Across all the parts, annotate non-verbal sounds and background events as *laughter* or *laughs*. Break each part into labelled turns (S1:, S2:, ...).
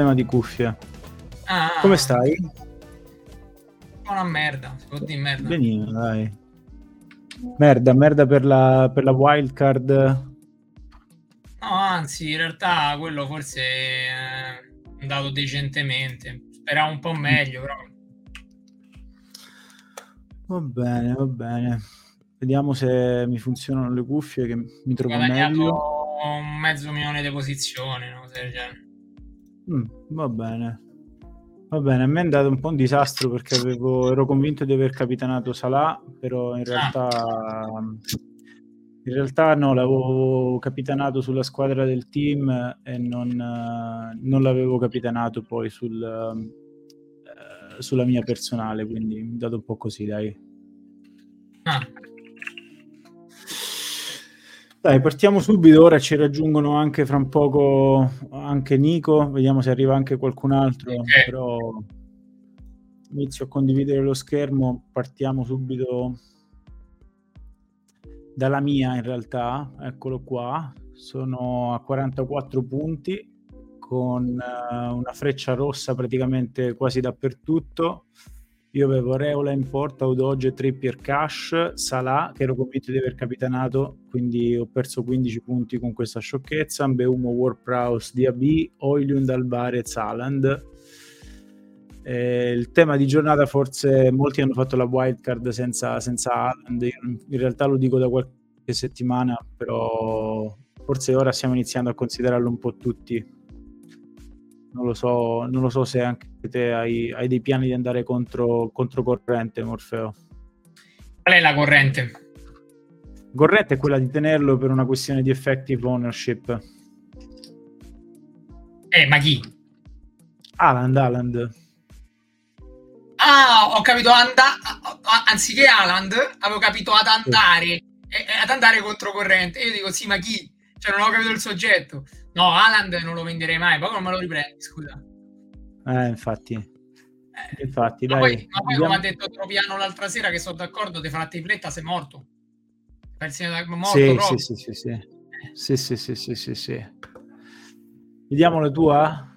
S1: problema di cuffie.
S2: Ah,
S1: Come stai?
S2: Una merda, dire merda.
S1: Benino, dai. Merda, merda per la, per la wildcard.
S2: No, anzi, in realtà quello forse è andato decentemente. Speravo un po' meglio, però.
S1: Va bene, va bene. Vediamo se mi funzionano le cuffie che mi
S2: Ho
S1: trovo
S2: guadagnato
S1: meglio.
S2: un mezzo milione di posizioni, no? genere.
S1: Mm, va bene. Va bene, a me è andato un po' un disastro perché avevo, ero convinto di aver capitanato Salah, però in realtà, in realtà no, l'avevo capitanato sulla squadra del team e non, non l'avevo capitanato poi sul, eh, sulla mia personale, quindi è andato un po' così, dai.
S2: Ah,
S1: Dai, partiamo subito, ora ci raggiungono anche fra un poco anche Nico, vediamo se arriva anche qualcun altro,
S2: Ok.
S1: però inizio a condividere lo schermo, partiamo subito dalla mia in realtà, eccolo qua, sono a 44 punti con eh, una freccia rossa praticamente quasi dappertutto. Io avevo Reola in porta, Udoge, Trippier, Cash, Salah, che ero convinto di aver capitanato, quindi ho perso 15 punti con questa sciocchezza, Mbeumo, Warpraus, Diab, Oilund, Alvarez, Haaland. Eh, il tema di giornata forse molti hanno fatto la wildcard senza, senza Haaland, in realtà lo dico da qualche settimana, però forse ora stiamo iniziando a considerarlo un po' tutti. Non lo so, non lo so se anche te hai, hai dei piani di andare contro, controcorrente, Morfeo.
S2: qual è la corrente?
S1: Corrente è quella di tenerlo per una questione di effective ownership.
S2: Eh, ma chi?
S1: Haaland, Haaland.
S2: Ah, ho capito anda- anziché Haaland, avevo capito ad andare eh, eh, ad andare controcorrente. Io dico sì, ma chi? Cioè, non ho capito il soggetto. No, Haaland non lo venderei mai, poi non me lo riprendi, scusa.
S1: Eh, infatti.
S2: Eh,
S1: Infatti,
S2: ma,
S1: dai.
S2: poi, ma poi, come ha detto Tropiano l'altra sera, che sono d'accordo, ti fa la tripletta, sei morto. Persino da morto
S1: Sì,
S2: proprio.
S1: sì, sì, sì, sì. Sì, sì, sì, sì, sì, sì. Vediamo la tua.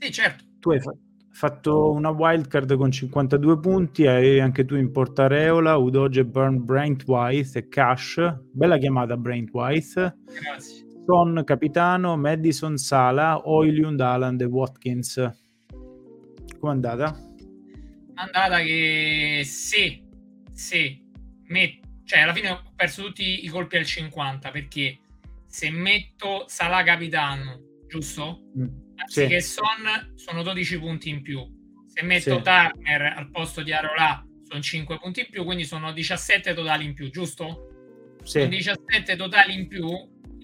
S2: Sì, certo.
S1: Tu hai fa- fatto una wildcard con 52 punti, hai anche tu in porta Areola, Udoge, Burn, Brent White e Cash. Bella chiamata Brent White.
S2: Grazie.
S1: Son capitano, Madison, Sala, Oiliund, Haaland e Watkins. Com'è andata?
S2: Andata che sì, sì, met- cioè alla fine ho perso tutti i colpi al 50 perché se metto Salah capitano, giusto?
S1: Mm,
S2: Anziché
S1: Sì,
S2: Son sono 12 punti in più. Se metto
S1: Sì.
S2: Turner al posto di Arola sono 5 punti in più, quindi sono 17 totali in più, giusto?
S1: Sì,
S2: 17 totali in più,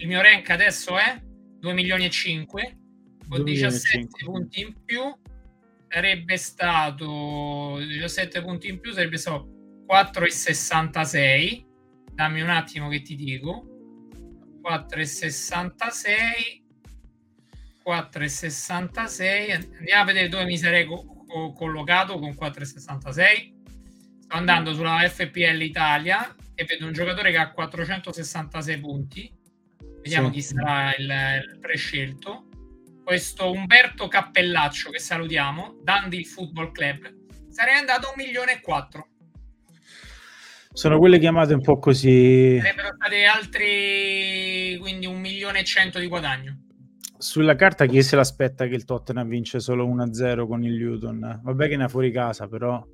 S2: il mio rank adesso è 2 milioni e 5. Con
S1: 2 milioni e
S2: 17
S1: cinque.
S2: punti in più sarebbe stato 17 punti in più sarebbe stato 4,66. Dammi un attimo che ti dico. 4,66 4,66 andiamo a vedere dove mi sarei co- co- collocato con 4,66 sto andando sulla FPL Italia e vedo un giocatore che ha 466 punti vediamo
S1: Sì.
S2: chi sarà il, il prescelto questo Umberto Cappellaccio che salutiamo Dundee Football Club sarei andato a 1 milione e 4
S1: sono quelle chiamate un po' così.
S2: sarebbero stati altri quindi 1 milione e 100 di guadagno
S1: Sulla carta chi se l'aspetta che il Tottenham vince solo 1-0 con il Luton? Vabbè che ne ha fuori casa, però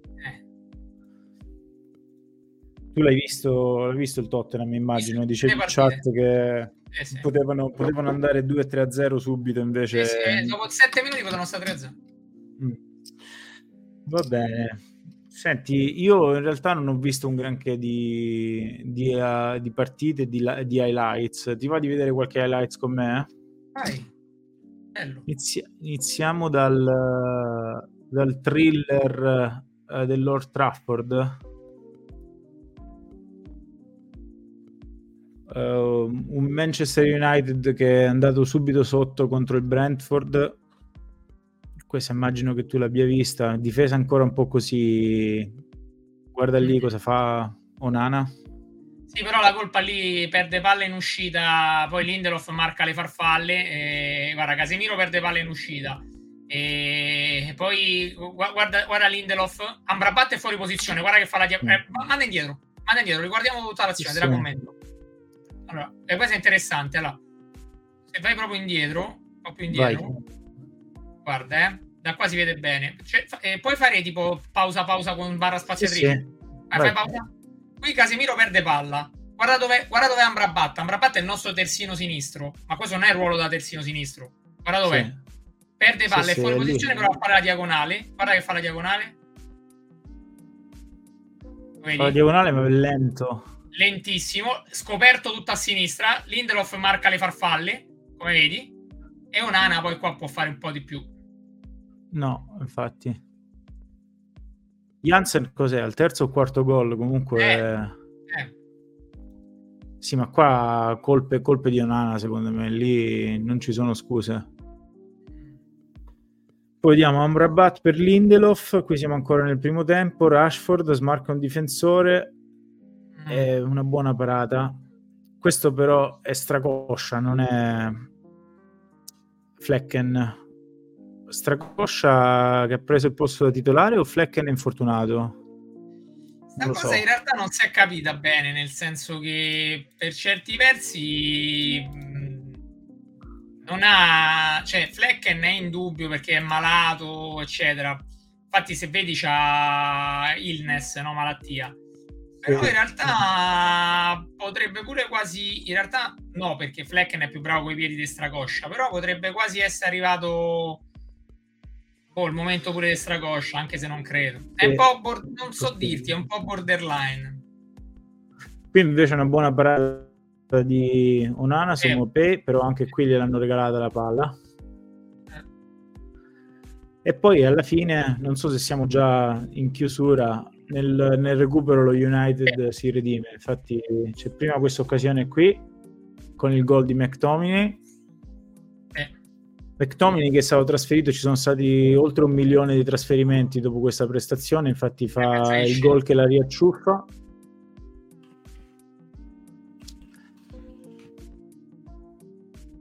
S1: tu l'hai visto, l'hai visto il Tottenham, immagino, dicevi in chat che
S2: eh sì.
S1: potevano, potevano andare 2-3-0 subito, invece...
S2: Sì, sì, eh, dopo 7 minuti potevano stare 3 0
S1: Mm. Va bene. Senti, io in realtà non ho visto un granché di, di, eh, di partite, di, di highlights. Ti va di vedere qualche highlights con me?
S2: Vai. Bello.
S1: Inizi- iniziamo dal, dal thriller eh, dell'Old Trafford. Eh, un Manchester United che è andato subito sotto contro il Brentford. Questa immagino che tu l'abbia vista. Difesa ancora un po' così. Guarda lì cosa fa Onana.
S2: Sì, però la colpa lì perde palle in uscita, poi Lindelof marca le farfalle, e, guarda Casemiro perde palle in uscita, e poi guarda, guarda Lindelof, Amrabat è fuori posizione, guarda che fa la diagonale, eh, manda indietro, manda indietro, riguardiamo tutta l'azione, sì, te la commento. Allora, questo è interessante, allora, se vai proprio indietro, più indietro, vai. guarda, eh, da qua si vede bene, cioè, eh, puoi fare tipo pausa pausa con barra spaziatrice, sì, sì. Fai pausa? Qui Casemiro perde palla. Guarda dove, guarda dove è Amrabat. Amrabat è il nostro terzino sinistro. Ma questo non è il ruolo da terzino sinistro. Guarda dov'è. Sì. Perde palla, sì, è fuori posizione, però fa la diagonale. Guarda che fa la diagonale.
S1: Vedi? Fa la diagonale, ma è lento.
S2: Lentissimo. Scoperto tutta a sinistra. Lindelof marca le farfalle, come vedi. E Onana poi qua può fare un po' di più.
S1: No, infatti. Janssen cos'è? Al terzo o quarto gol comunque... Eh, eh. Sì, ma qua colpe, colpe di Onana secondo me, lì non ci sono scuse. Poi vediamo Amrabat per Lindelof, qui siamo ancora nel primo tempo, Rashford smarca un difensore, mm. è una buona parata. Questo però è stracoscia, non è Flecken Stracoscia che ha preso il posto da titolare o Flecken è infortunato?
S2: La cosa so. in realtà non si è capita bene, nel senso che per certi versi non ha, cioè Flecken è in dubbio perché è malato, eccetera. Infatti, se vedi, c'ha illness, no? malattia. Però in realtà potrebbe pure quasi, in realtà no, perché Flecken è più bravo con i piedi di Stracoscia, però potrebbe quasi essere arrivato Oh, il momento pure di Stracoscia, anche se non credo. È un po' bor- non so dirti, è un po' borderline.
S1: Qui invece una buona parata di Onana su Mopé, però anche qui gliel'hanno regalata la palla. Eh. E poi alla fine, non so se siamo già in chiusura, nel, nel recupero lo United eh. si redime. Infatti c'è prima questa occasione qui con il gol di McTominay McTominay che è stato trasferito, ci sono stati oltre un milione di trasferimenti dopo questa prestazione, infatti fa il gol che la riacciuffa.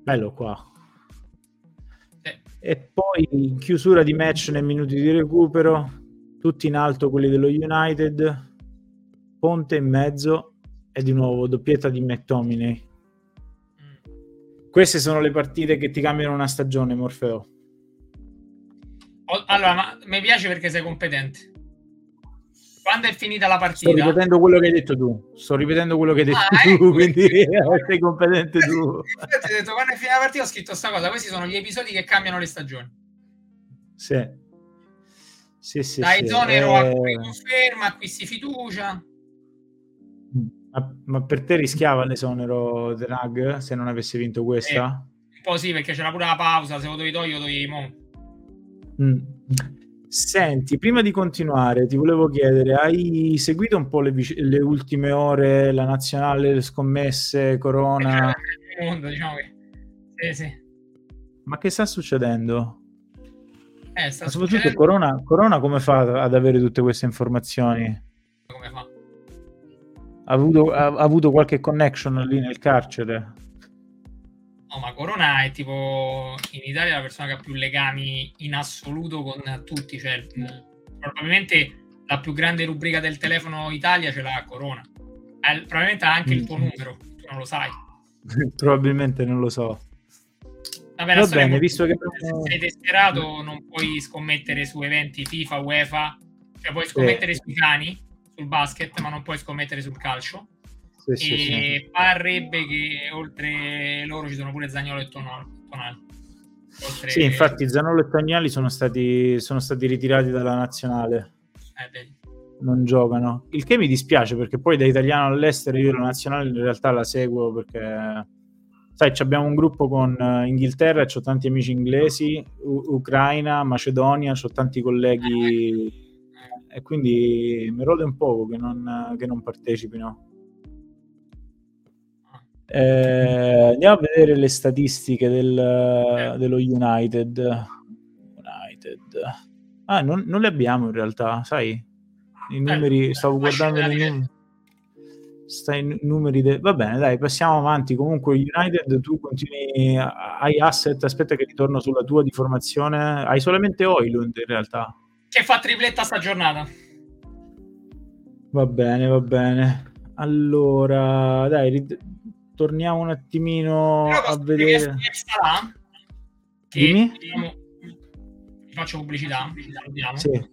S1: Bello qua. E poi in chiusura di match nei minuti di recupero, tutti in alto quelli dello United, Ponte in mezzo e di nuovo doppietta di McTominay queste sono le partite che ti cambiano una stagione, Morfeo.
S2: Allora, ma mi piace perché sei competente. Quando è finita la partita?
S1: Sto ripetendo quello che hai detto tu. Sto ripetendo quello che hai detto ah, tu, ecco. quindi *laughs* sei competente tu.
S2: Infatti, ho detto, quando è finita la partita ho scritto questa cosa. Questi sono gli episodi che cambiano le stagioni.
S1: Sì. Sì, sì,
S2: da
S1: sì.
S2: esonero eh... a conferma, acquisti fiducia.
S1: Ma, ma, per te rischiava l'esonero The Nag se non avesse vinto questa? Eh,
S2: un po' sì, perché c'era pure la pausa, se lo dovevi togliere, lo dovevi mo.
S1: Mm. Senti, prima di continuare, ti volevo chiedere, hai seguito un po' le, le ultime ore, la nazionale, le scommesse, Corona?
S2: Il mondo, diciamo che... Sì, sì.
S1: Ma che sta succedendo?
S2: Eh,
S1: soprattutto succedendo... Corona, Corona come fa ad avere tutte queste informazioni?
S2: Come fa?
S1: ha avuto, ha, ha avuto qualche connection lì nel carcere?
S2: No, ma Corona è tipo in Italia la persona che ha più legami in assoluto con tutti. Cioè, probabilmente la più grande rubrica del telefono Italia ce l'ha Corona. Eh, probabilmente ha anche il tuo mm. numero, tu non lo sai. *laughs*
S1: probabilmente non lo so.
S2: Vabbè, Va bene, visto che se sei desiderato non puoi scommettere su eventi FIFA, UEFA, cioè puoi scommettere sì. sui cani, sul basket, ma non puoi scommettere sul calcio. Sì, e sì, parrebbe che oltre loro ci sono pure Zagnolo e Tonali.
S1: Oltre... Sì, infatti Zanolo e Tognali sono stati, sono stati ritirati dalla nazionale. Eh, non giocano. Il che mi dispiace perché poi da italiano all'estero io la nazionale in realtà la seguo perché sai, abbiamo un gruppo con eh, Inghilterra, ho tanti amici inglesi, U- Ucraina, Macedonia, ho tanti colleghi *laughs* e quindi mi rode un poco che non, che non partecipino. Eh, andiamo a vedere le statistiche del, dello United. United. Ah, non, non, le abbiamo in realtà, sai? I numeri, stavo guardando i numeri. Stai numeri de... va bene dai passiamo avanti. Comunque United tu continui hai asset aspetta che ritorno sulla tua di formazione. Hai solamente Oilund in realtà.
S2: Che fa tripletta sta giornata.
S1: Va bene va bene. Allora dai rid- torniamo un attimino a vedere.
S2: sarà che Dimmi? Diciamo, faccio pubblicità, pubblicità sì.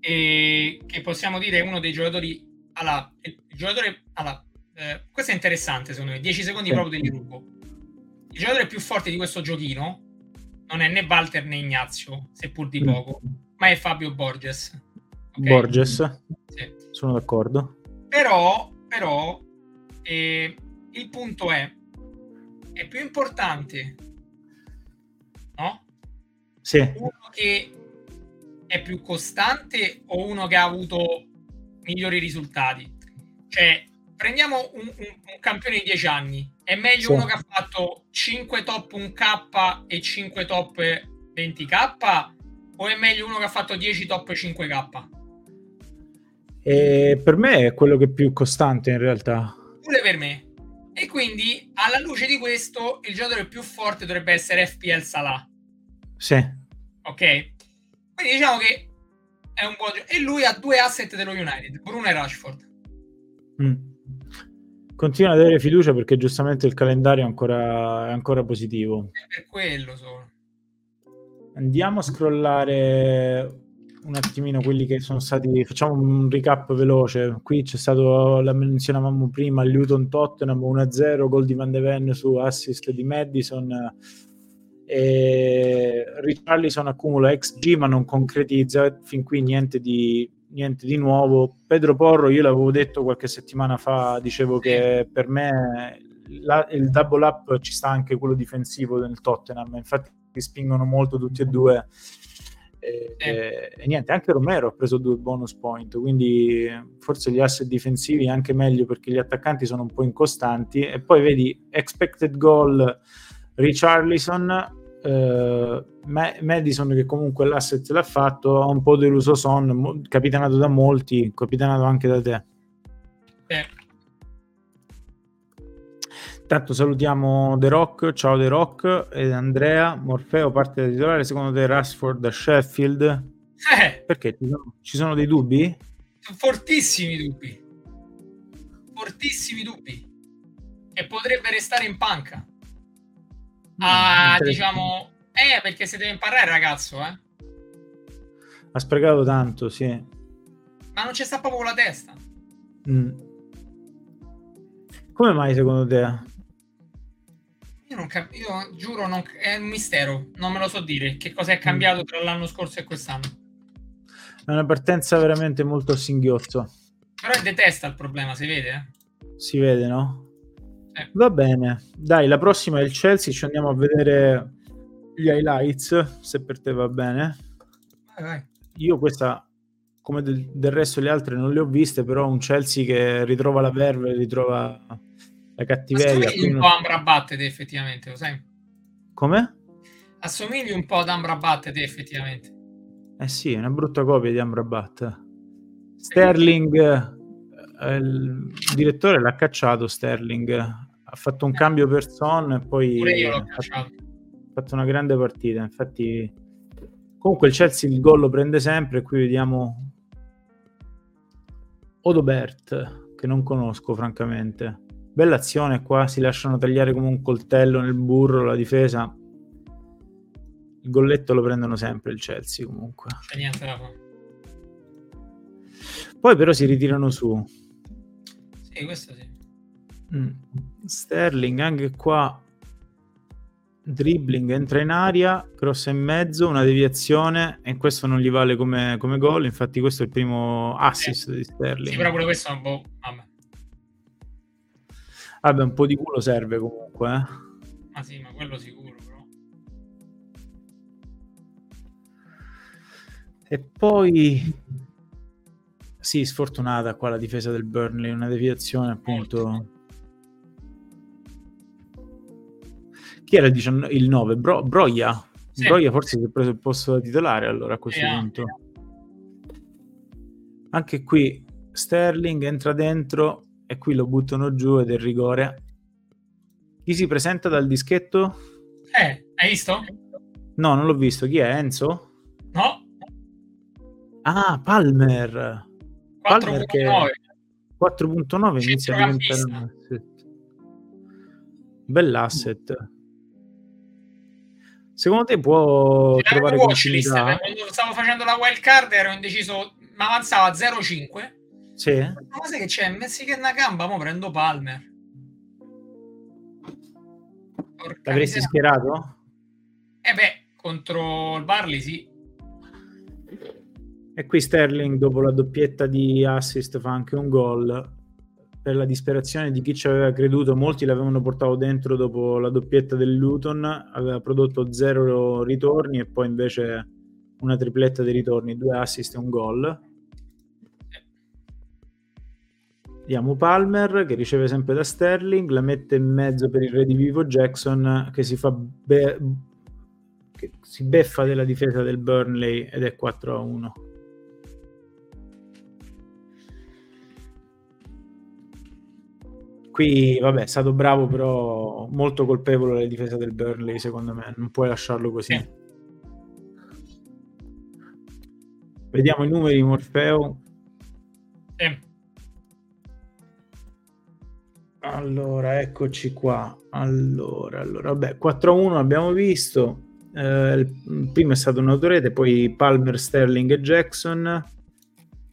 S2: e che possiamo dire uno dei giocatori allora, il giocatore. Allora, eh, questo è interessante secondo me. 10 secondi sì. proprio del gruppo. Il giocatore più forte di questo giochino non è né Walter né Ignazio, seppur di mm. poco, mm. ma è Fabio Borges.
S1: Okay? Borges, sì. sono d'accordo.
S2: Però, però eh, il punto è: è più importante, no?
S1: Sì.
S2: Uno che è più costante o uno che ha avuto migliori risultati. Cioè, prendiamo un, un, un campione di 10 anni, è meglio sì. uno che ha fatto 5 top 1K e 5 top 20K o è meglio uno che ha fatto 10 top 5K?
S1: E per me è quello che è più costante in realtà.
S2: Pure per me. E quindi, alla luce di questo, il giocatore più forte dovrebbe essere FPL Salah.
S1: Sì.
S2: Ok? Quindi diciamo che è un buon e lui ha due asset dello United, Bruno e Rashford.
S1: Mm. Continua ad avere fiducia perché giustamente il calendario è ancora, è ancora positivo.
S2: È per quello solo.
S1: Andiamo a scrollare un attimino quelli che sono stati. Facciamo un recap veloce. Qui c'è stato, la menzionavamo prima, Luton Tottenham 1-0, gol di Van de Ven su assist di Madison e Richarlison accumula XG ma non concretizza fin qui niente di, niente di nuovo. Pedro Porro io l'avevo detto qualche settimana fa dicevo che per me la, il double up ci sta anche quello difensivo del Tottenham. Infatti spingono molto tutti e due. E, e, e, niente, anche Romero ha preso due bonus point, quindi forse gli asset difensivi anche meglio perché gli attaccanti sono un po' incostanti. E poi vedi expected goal Richarlison Uh, Madison che comunque l'asset l'ha fatto ha un po' deluso Son capitanato da molti capitanato anche da te eh. Tanto salutiamo The Rock, ciao The Rock ed Andrea, Morfeo parte da titolare, secondo te Rashford da Sheffield?
S2: Eh.
S1: Perché ci sono, ci sono dei dubbi?
S2: Fortissimi dubbi, fortissimi dubbi, che potrebbe restare in panca. Ah, diciamo... Eh, perché se deve imparare ragazzo, eh.
S1: Ha sprecato tanto, sì.
S2: Ma non ci sta proprio la testa.
S1: Mm. Come mai secondo te?
S2: Io non capisco, io giuro, non... è un mistero, non me lo so dire. Che cosa è cambiato mm. tra l'anno scorso e quest'anno?
S1: È una partenza veramente molto a singhiozzo.
S2: Però è detesta il problema, si vede, eh?
S1: Si vede, no? Va bene, dai, la prossima è il Chelsea, ci andiamo a vedere gli highlights, se per te va bene.
S2: Vai, vai.
S1: Io questa, come del, del, resto le altre, non le ho viste, però un Chelsea che ritrova la verve, ritrova la cattiveria.
S2: Assomigli un po' a Amrabat, effettivamente, lo sai?
S1: Come?
S2: Assomigli un po' ad Amrabat, effettivamente.
S1: Eh sì, è una brutta copia di Amrabat. Sterling, eh, il direttore l'ha cacciato Sterling ha fatto un cambio per Son e poi ha fatto, fatto una grande partita. Infatti, comunque il Chelsea il gol lo prende sempre. Qui vediamo Odobert, che non conosco francamente. Bella azione qua, si lasciano tagliare come un coltello nel burro la difesa. Il golletto lo prendono sempre il Chelsea comunque.
S2: C'è niente da fare.
S1: Poi però si ritirano su.
S2: Sì, questo sì.
S1: Mm. Sterling anche qua dribbling entra in aria cross in mezzo una deviazione e questo non gli vale come, come gol infatti questo è il primo assist eh, di Sterling
S2: sì però pure questo è un po' vabbè.
S1: vabbè un po' di culo serve comunque eh.
S2: ma sì ma quello sicuro però
S1: e poi sì sfortunata qua la difesa del Burnley una deviazione appunto Molto chi era il, 19, il 9? Bro, Broia? Sì. Broia forse si è preso il posto da titolare allora a questo sì, punto. Anche. anche qui Sterling entra dentro e qui lo buttano giù ed è rigore. Chi si presenta dal dischetto?
S2: Eh, hai visto?
S1: No, non l'ho visto. Chi è? Enzo?
S2: No.
S1: Ah, Palmer.
S2: 4.9.
S1: 4.9 inizia a diventare un asset. Bell'asset. Secondo te può
S2: Era
S1: trovare continuità?
S2: eh, quando stavo facendo la wild card ero indeciso, ma avanzava 0,5.
S1: Sì.
S2: Ma sai che c'è? Messi che è una gamba, mo prendo Palmer. Porca
S1: L'avresti
S2: miseria.
S1: schierato?
S2: Eh beh, contro il Barley sì.
S1: E qui Sterling, dopo la doppietta di assist, fa anche un gol. Per la disperazione di chi ci aveva creduto, molti l'avevano portato dentro dopo la doppietta del Luton. Aveva prodotto zero ritorni e poi invece una tripletta dei ritorni, due assist e un gol. Vediamo Palmer che riceve sempre da Sterling, la mette in mezzo per il redivivo Jackson che si fa be- che si beffa della difesa del Burnley ed è 4 a 1. Qui, vabbè, è stato bravo, però molto colpevole la difesa del Burnley, secondo me. Non puoi lasciarlo così.
S2: Sì.
S1: Vediamo i numeri, Morfeo.
S2: Sì.
S1: Allora, eccoci qua. Allora, allora, vabbè, 4-1 abbiamo visto. Eh, il primo è stato un autorete, poi Palmer, Sterling e Jackson.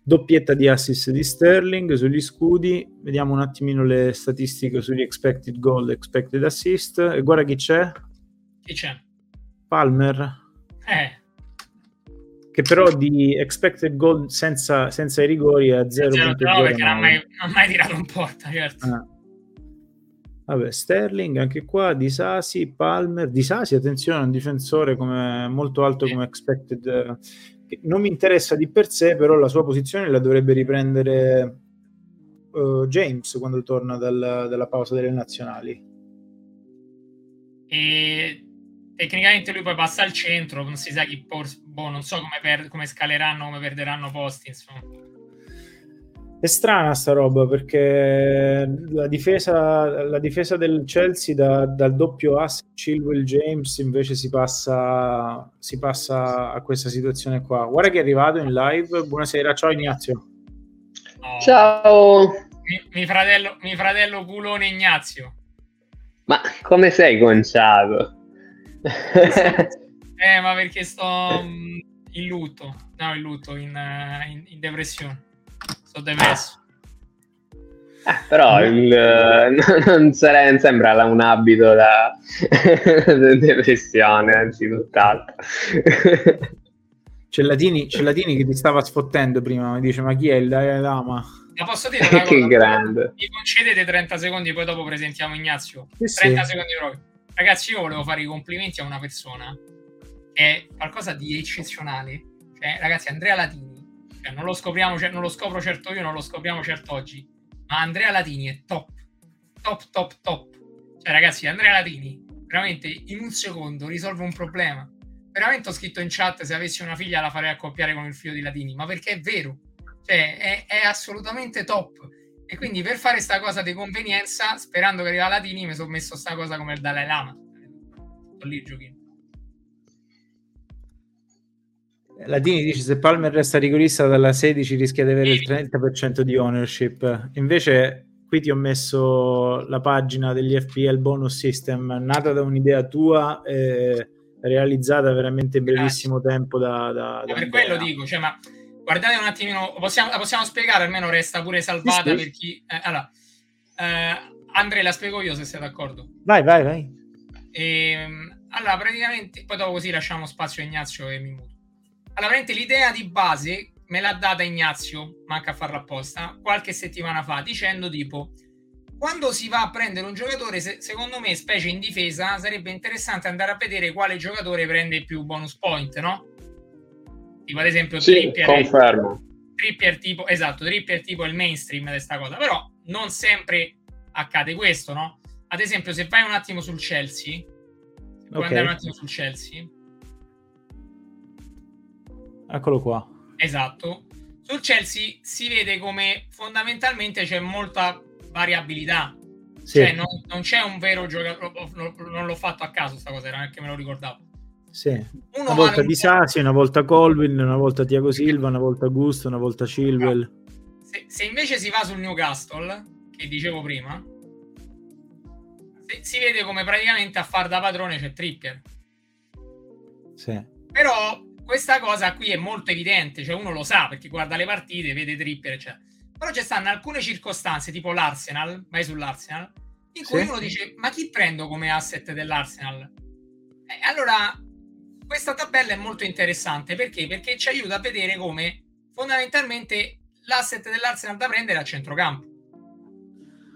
S1: Doppietta di assist di Sterling sugli scudi. Vediamo un attimino le statistiche sugli expected goal, expected assist. E guarda chi c'è.
S2: Chi c'è?
S1: Palmer,
S2: Eh,
S1: che però di expected goal senza, senza i rigori è a
S2: 0,9 perché non ha
S1: 0.09.
S2: mai, non ha mai tirato in porta, certo.
S1: Ah. Vabbè, Sterling anche qua, Disasi, Palmer, Disasi, attenzione, è un difensore come, molto alto come expected. Che non mi interessa di per sé, però la sua posizione la dovrebbe riprendere eh, James quando torna dal- dalla pausa delle nazionali.
S2: E tecnicamente lui poi passa al centro, non si sa chi por- boh, non so come, per- come scaleranno, come perderanno posti, insomma.
S1: È strana sta roba perché la difesa, la difesa del Chelsea da- dal doppio asse Chilwell James invece si passa, si passa a questa situazione qua. Guarda che è arrivato in live. Buonasera, ciao Ignazio.
S3: Ciao,
S2: Mi, mi fratello, mi fratello culone Ignazio.
S3: ma come sei conciato?
S2: Eh, ma perché sto mm, in lutto, no, in lutto, in, eh, in- in depressione. Sto depresso.
S3: Ah, però il, *laughs* non, sarà- non sembra un abito da *laughs* depressione, anzi tutt'altro.
S1: C'è Latini che ti stava sfottendo prima. Mi dice: Ma chi è il Dalai Lama?
S2: Ma posso dire una *laughs*
S3: che
S2: cosa?
S3: grande.
S2: Mi concedete 30 secondi, poi dopo presentiamo Ignazio.
S1: Sì, sì.
S2: 30 secondi proprio. Ragazzi, io volevo fare i complimenti a una persona che è qualcosa di eccezionale. Cioè, ragazzi, Andrea Latini, cioè, non lo scopriamo, cioè, non lo scopro certo io, non lo scopriamo certo oggi, ma Andrea Latini è top, top, top, top. Cioè, ragazzi, Andrea Latini veramente in un secondo risolve un problema. Veramente ho scritto in chat se avessi una figlia la farei accoppiare con il figlio di Latini, ma perché è vero, cioè è, è assolutamente top. E quindi per fare sta cosa di convenienza, sperando che arriva Latini, mi sono messo sta cosa come il Dalai Lama. Sto lì il giochino.
S1: Latini dice: Se Palmer resta rigorista dalla 16 rischia di avere il 30% di ownership. Invece, qui ti ho messo la pagina degli FPL bonus system, nata da un'idea tua. e realizzata veramente in brevissimo tempo da, da, da
S2: per quello dico, cioè, ma guardate un attimino, possiamo, la possiamo spiegare, almeno resta pure salvata
S1: Sì, sì.
S2: per chi... eh, allora, eh, Andrea, la spiego io se sei d'accordo.
S1: Vai, vai, vai.
S2: Ehm, allora, praticamente, poi dopo così lasciamo spazio a Ignazio e mi muto. Allora, veramente l'idea di base me l'ha data Ignazio, manca a farla apposta, qualche settimana fa, dicendo tipo, quando si va a prendere un giocatore, se- secondo me, specie in difesa, sarebbe interessante andare a vedere quale giocatore prende più bonus point, no? Tipo, ad esempio,
S3: Sì,
S2: Trippier,
S3: confermo.
S2: Trippier tipo, esatto, Trippier tipo è il mainstream di questa cosa, però non sempre accade questo, no? Ad esempio, se vai un attimo sul Chelsea, se puoi
S1: Ok.
S2: andare un attimo sul Chelsea,
S1: Eccolo qua.
S2: esatto, sul Chelsea si vede come fondamentalmente c'è molta variabilità. Sì. Cioè, non, non, c'è un vero giocatore, non l'ho fatto a caso sta cosa, era neanche me lo ricordavo.
S1: Sì. Uno una volta di Sassi, una volta Colvin, una volta Tiago Silva, una volta Gusto, una volta Chilwell.
S2: Se, se, invece si va sul Newcastle, che dicevo prima, si vede come praticamente a far da padrone c'è Trippier.
S1: Sì.
S2: Però questa cosa qui è molto evidente, cioè uno lo sa perché guarda le partite, vede Trippier, eccetera. Però ci stanno alcune circostanze, tipo l'Arsenal, vai sull'Arsenal, in cui sì. uno dice, ma chi prendo come asset dell'Arsenal? Eh, allora, questa tabella è molto interessante, perché? Perché ci aiuta a vedere come fondamentalmente l'asset dell'Arsenal da prendere è a centrocampo.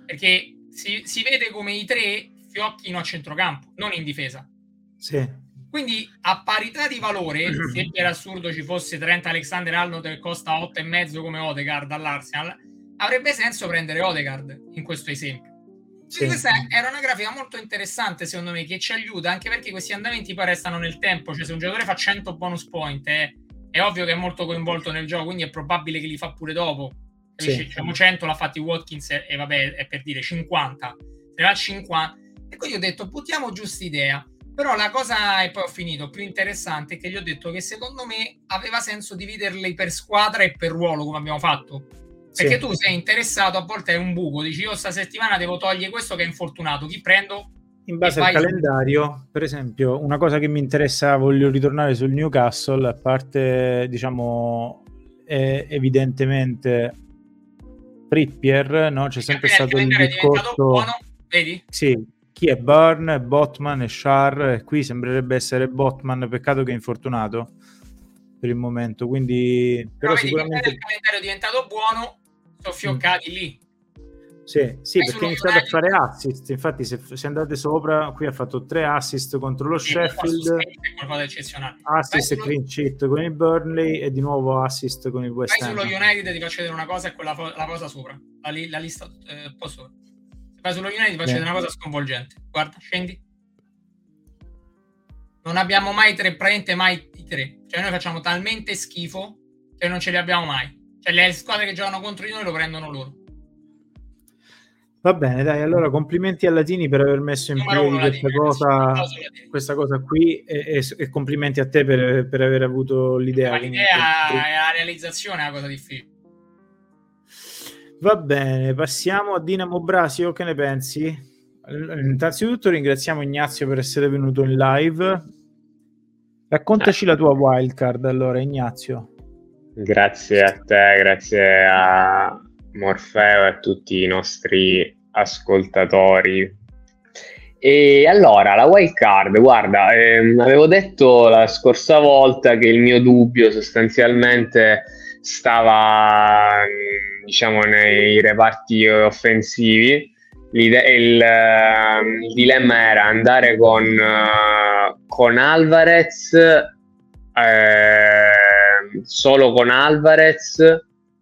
S2: Perché si, si vede come i tre fiocchino a centrocampo, non in difesa.
S1: Sì.
S2: Quindi a parità di valore, *clears throat* se per assurdo ci fosse Trent Alexander Arnold che costa 8,5 come Odegaard all'Arsenal, avrebbe senso prendere Odegaard in questo esempio. Sì. Questa era una grafica molto interessante secondo me che ci aiuta anche perché questi andamenti poi restano nel tempo, cioè se un giocatore fa 100 bonus point è, è ovvio che è molto coinvolto nel gioco, quindi è probabile che li fa pure dopo. Sì. Diciamo 100 l'ha fatti Watkins e, e vabbè è per dire 50, se va a 50 e quindi ho detto buttiamo giusta idea però la cosa, e poi ho finito, più interessante è che gli ho detto che secondo me aveva senso dividerli per squadra e per ruolo, come abbiamo fatto. Perché sì. tu sei interessato, a volte è un buco, dici io sta settimana devo togliere questo che è infortunato, chi prendo?
S1: In base al calendario, per esempio, una cosa che mi interessa, voglio ritornare sul Newcastle, a parte, diciamo, evidentemente Trippier, no? C'è sempre stato il discorso... Buono,
S2: vedi?
S1: Sì, chi è Burn, Botman e Shar. Qui sembrerebbe essere Botman, peccato che è infortunato per il momento. Quindi, però, però sicuramente
S2: il calendario è diventato buono, sono fioccati mm. lì.
S1: Sì, sì perché ha iniziato a fare assist. Infatti, se, se, andate sopra, qui ha fatto tre assist contro lo sì, Sheffield, assist e clean sheet con il Burnley e di nuovo assist con il West
S2: Ham. Vai sullo United ti faccio vedere una cosa e quella la cosa sopra, la, la lista eh, un po' sopra vai sullo United faccio vedere una cosa sconvolgente. Guarda, scendi. Non abbiamo mai tre, praticamente mai i tre. Cioè noi facciamo talmente schifo che non ce li abbiamo mai. Cioè le squadre che giocano contro di noi lo prendono loro.
S1: Va bene, dai, allora complimenti a Latini per aver messo in piedi questa cosa, questa cosa qui e, e, e, complimenti a te per, per aver avuto l'idea.
S2: Ma l'idea e la realizzazione è una cosa difficile.
S1: Va bene, passiamo a Dinamo Brasio, che ne pensi? Innanzitutto ringraziamo Ignazio per essere venuto in live. Raccontaci la tua wildcard allora, Ignazio.
S3: Grazie a te, grazie a Morfeo e a tutti i nostri ascoltatori. E allora, la wildcard, guarda, ehm, avevo detto la scorsa volta che il mio dubbio sostanzialmente stava diciamo nei reparti offensivi. Il, ehm, il dilemma era andare con, uh, con Alvarez eh, solo con Alvarez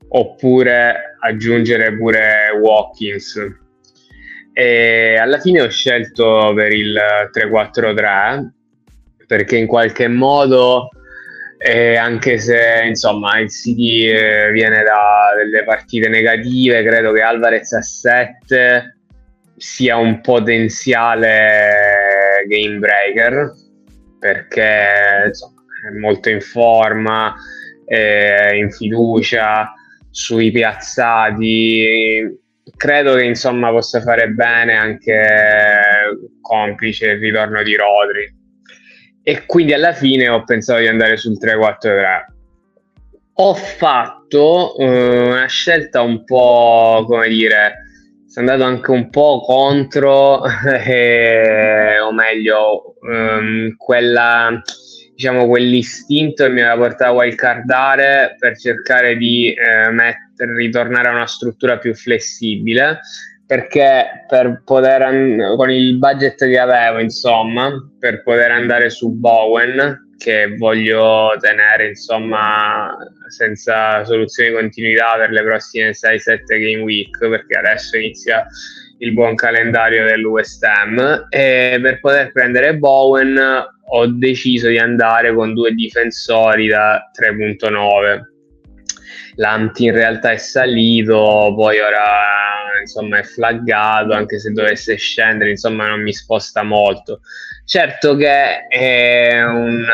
S3: oppure aggiungere pure Watkins. E alla fine ho scelto per il 3-4-3 perché in qualche modo e anche se insomma il City eh, viene da delle partite negative, credo che Alvarez a 7 sia un potenziale game breaker perché insomma, è molto in forma, è in fiducia sui piazzati. Credo che insomma possa fare bene anche complice il ritorno di Rodri e quindi alla fine ho pensato di andare sul 3-4-3. Ho fatto uh, una scelta un po' come dire, sono andato anche un po' contro, *laughs* eh, o meglio, um, quella, diciamo, quell'istinto che mi aveva portato a wildcardare per cercare di eh, mettere, ritornare a una struttura più flessibile perché per poter con il budget che avevo insomma per poter andare su Bowen che voglio tenere insomma senza soluzione di continuità per le prossime 6-7 game week perché adesso inizia il buon calendario del West Ham e per poter prendere Bowen ho deciso di andare con due difensori da 3.9 l'anti in realtà è salito, poi ora insomma è flaggato, anche se dovesse scendere, insomma non mi sposta molto. Certo che è un,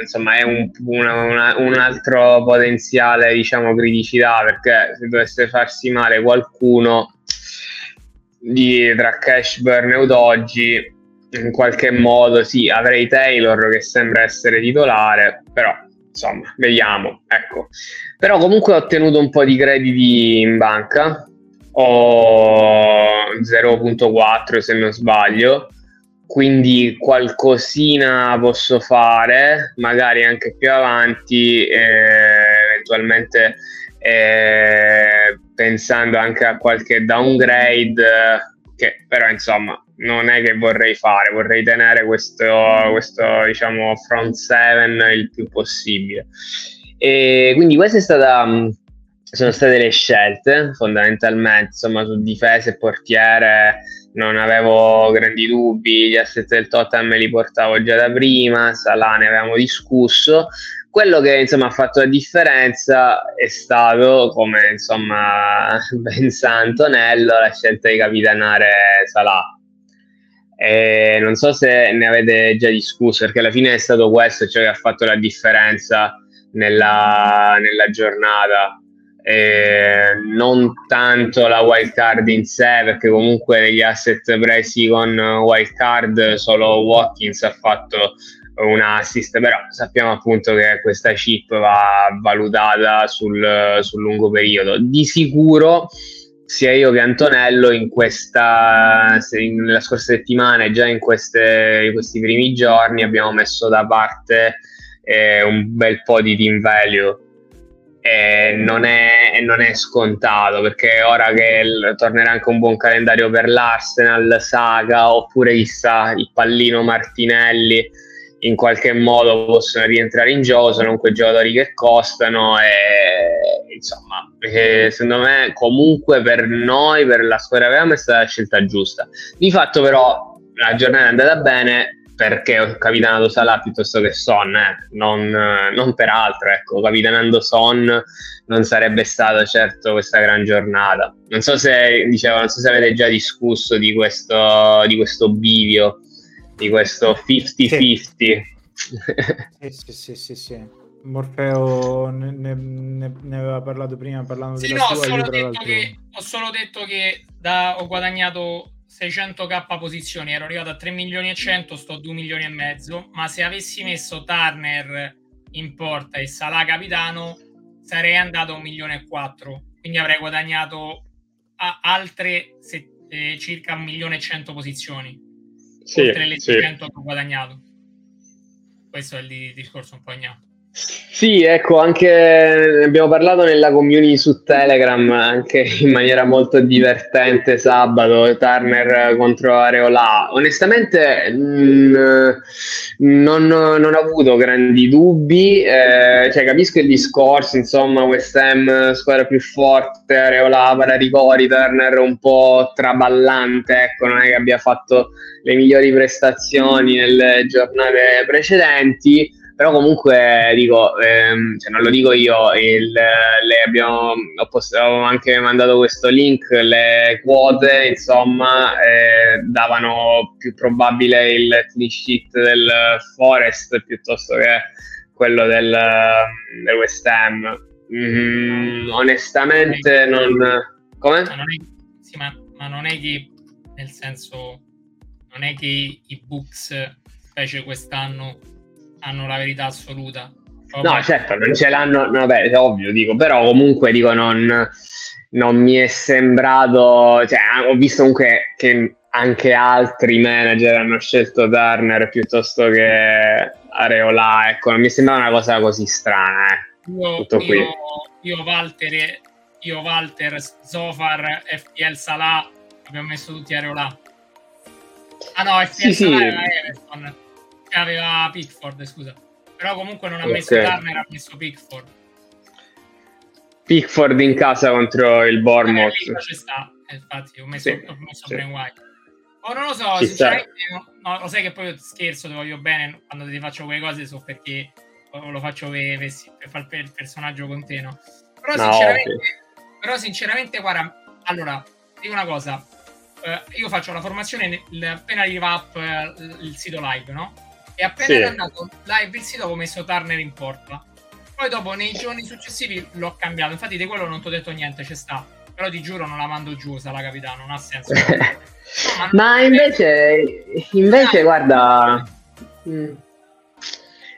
S3: insomma, è un, una, una, un altro potenziale diciamo criticità perché se dovesse farsi male qualcuno di, tra cash burnout oggi in qualche modo sì avrei Taylor che sembra essere titolare però insomma vediamo ecco. Però comunque ho ottenuto un po' di crediti in banca. Ho 0.4 se non sbaglio. Quindi qualcosina posso fare, magari anche più avanti, eh, eventualmente eh, pensando anche a qualche downgrade, che però insomma non è che vorrei fare, vorrei tenere questo, questo diciamo front seven il più possibile. E quindi questa è stata sono state le scelte fondamentalmente insomma su difesa e portiere non avevo grandi dubbi, gli asset del Tottenham me li portavo già da prima, Salah ne avevamo discusso. Quello che insomma ha fatto la differenza è stato, come insomma *laughs* ben sa Antonello, la scelta di capitanare Salah. E non so se ne avete già discusso, perché alla fine è stato questo ciò che ha fatto la differenza nella, nella giornata. Eh, non tanto la wild card in sé perché comunque degli asset presi con wild card solo Watkins ha fatto un assist però sappiamo appunto che questa chip va valutata sul, sul lungo periodo. Di sicuro sia io che Antonello in questa in, nella scorsa settimana e già in, queste, in questi primi giorni abbiamo messo da parte eh, un bel po' di team value. E non, è, non è scontato perché ora che il, tornerà anche un buon calendario per l'Arsenal, Saga oppure chissà il pallino Martinelli in qualche modo possono rientrare in gioco, sono quei giocatori che costano e insomma eh, secondo me comunque per noi, per la squadra che avevamo è stata la scelta giusta. Di fatto però la giornata è andata bene, perché ho capitanato Salah piuttosto che Son, eh. non, non per altro, ecco, capitanando Son non sarebbe stata certo questa gran giornata. Non so se, dicevo, non so se avete già discusso di questo, di questo bivio, di questo 50-50. Sì.
S1: sì, sì, sì, sì. Morfeo ne, ne, ne, aveva parlato prima parlando
S2: sì, no, sua, ho solo, detto che, ho solo detto che da, ho guadagnato 600k posizioni, ero arrivato a 3 milioni e 100, sto a 2 milioni e mezzo, ma se avessi messo Turner in porta e Salah capitano sarei andato a 1 milione e 4, quindi avrei guadagnato altre se, eh, circa 1 milione e 100 posizioni, sì, oltre le 600 sì. guadagnato. Questo è il discorso un po' ignato.
S3: Sì, ecco, anche abbiamo parlato nella community su Telegram anche in maniera molto divertente sabato, Turner contro Areola. Onestamente mh, mm, non, non, ho avuto grandi dubbi, eh, cioè, capisco il discorso, insomma, West Ham squadra più forte, Areola pararicori, Turner un po' traballante, ecco, non è che abbia fatto le migliori prestazioni nelle giornate precedenti però comunque dico, ehm, cioè non lo dico io, il, abbiamo, ho, post- ho, anche mandato questo link, le quote insomma eh, davano più probabile il clean sheet del Forest piuttosto che quello del, del West Ham. Mm, onestamente non... Come?
S2: Ma non è, sì, ma, ma non è che, nel senso, non è che i books, specie quest'anno, hanno la verità assoluta.
S3: Proprio. No, certo, non ce l'hanno, vabbè, è ovvio, dico, però comunque dico, non, non mi è sembrato, cioè, ho visto comunque che anche altri manager hanno scelto Turner piuttosto che Areola, ecco, non mi sembra una cosa così strana, eh.
S2: Io, Tutto qui. Io, io Walter, io Walter, Zofar, FPL Salah, abbiamo messo tutti Areola. Ah no, FPL sì, Salah sì. era Everton aveva Pickford, scusa. Però comunque non ha okay. messo Turner, ha messo Pickford.
S3: Pickford in casa contro il Bournemouth.
S2: Eh, ci sta, eh, infatti ho messo, sì, ho messo sì. White. Oh, non lo so, ci sinceramente, no, lo sai che poi scherzo, ti voglio bene quando ti faccio quelle cose, so perché lo faccio per, per fare il personaggio con te, no? Però, no, sinceramente, però sinceramente, guarda, allora, dico una cosa. Eh, io faccio la formazione appena arriva up eh, il sito live, no? E appena sì. è andato live il sito ho messo Turner in porta. Poi dopo nei giorni successivi l'ho cambiato. Infatti di quello non ti ho detto niente, c'è sta. Però ti giuro non la mando giù, la capitano, non ha senso. *laughs*
S3: no, ma, ma invece, invece ah, guarda... Mm.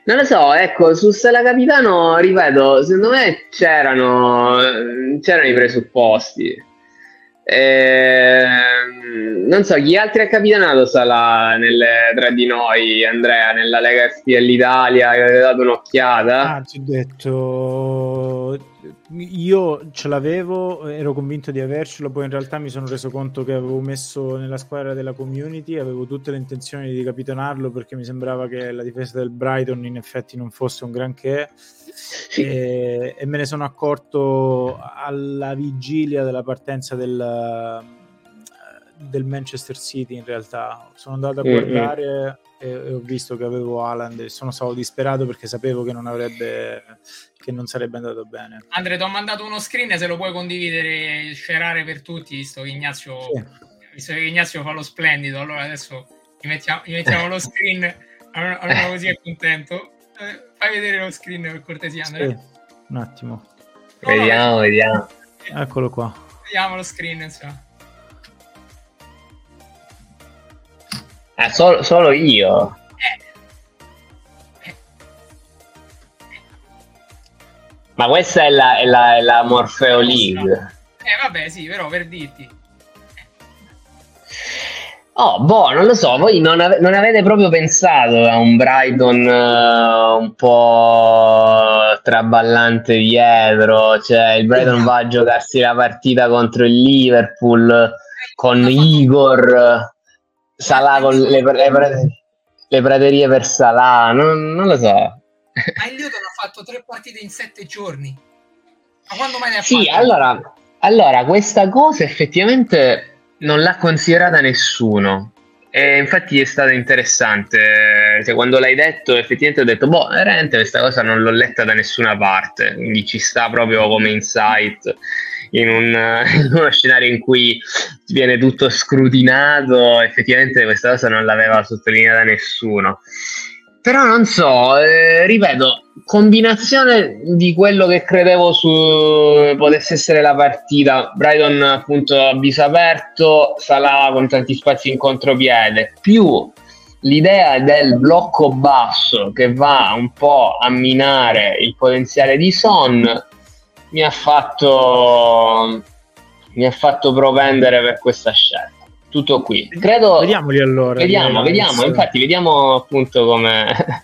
S3: Non lo so, ecco, su Sala Capitano, ripeto, secondo me c'erano, c'erano i presupposti. Eh, non so, chi altri ha capitanato Sala nelle, tra di noi, Andrea, nella Lega FPL Italia, che avete dato un'occhiata?
S1: Ah, ti ho detto, io ce l'avevo, ero convinto di avercelo, poi in realtà mi sono reso conto che avevo messo nella squadra della community, avevo tutte le intenzioni di capitanarlo perché mi sembrava che la difesa del Brighton in effetti non fosse un granché e, e me ne sono accorto alla vigilia della partenza del, del Manchester City in realtà. Sono andato a guardare mm-hmm. e, e, ho visto che avevo Haaland e sono stato disperato perché sapevo che non avrebbe che non sarebbe andato bene.
S2: Andre, ti ho mandato uno screen se lo puoi condividere, scerare per tutti, visto che Ignazio, sì. visto che Ignazio fa lo splendido, allora adesso gli mettiamo, gli mettiamo lo screen, allora così è contento. Eh, fai vedere lo screen per cortesia, Andrea. Sì.
S1: Un attimo.
S3: No, vediamo, no, vediamo.
S1: Eccolo qua.
S2: Vediamo lo screen, insomma.
S3: Eh, solo, solo io. Ma questa è la, è la, è la Morfeo League.
S2: Eh vabbè sì, però per dirti.
S3: Oh, boh, non lo so, voi non, ave- non avete proprio pensato a un Brighton uh, un po' traballante dietro, cioè il Brighton va a giocarsi la partita contro il Liverpool con Igor, Salah con le, le, le praterie per Salah, non, non lo so.
S2: Ma il ha fatto tre partite in sette giorni. Ma quando mai ne ha
S3: sì, fatto? Allora, allora, questa cosa effettivamente non l'ha considerata nessuno. E infatti è stato interessante. Cioè, quando l'hai detto, effettivamente ho detto: boh, veramente questa cosa non l'ho letta da nessuna parte. Quindi ci sta proprio come insight in, un, *laughs* in uno scenario in cui viene tutto scrutinato. Effettivamente questa cosa non l'aveva sottolineata nessuno. Però non so, eh, ripeto, combinazione di quello che credevo su potesse essere la partita. Brighton appunto a viso aperto, Salah con tanti spazi in contropiede, più l'idea del blocco basso che va un po' a minare il potenziale di Son mi ha fatto mi ha fatto propendere per questa scelta tutto qui. Credo,
S1: Vediamoli allora.
S3: Vediamo, vediamo, infatti vediamo appunto come... *laughs*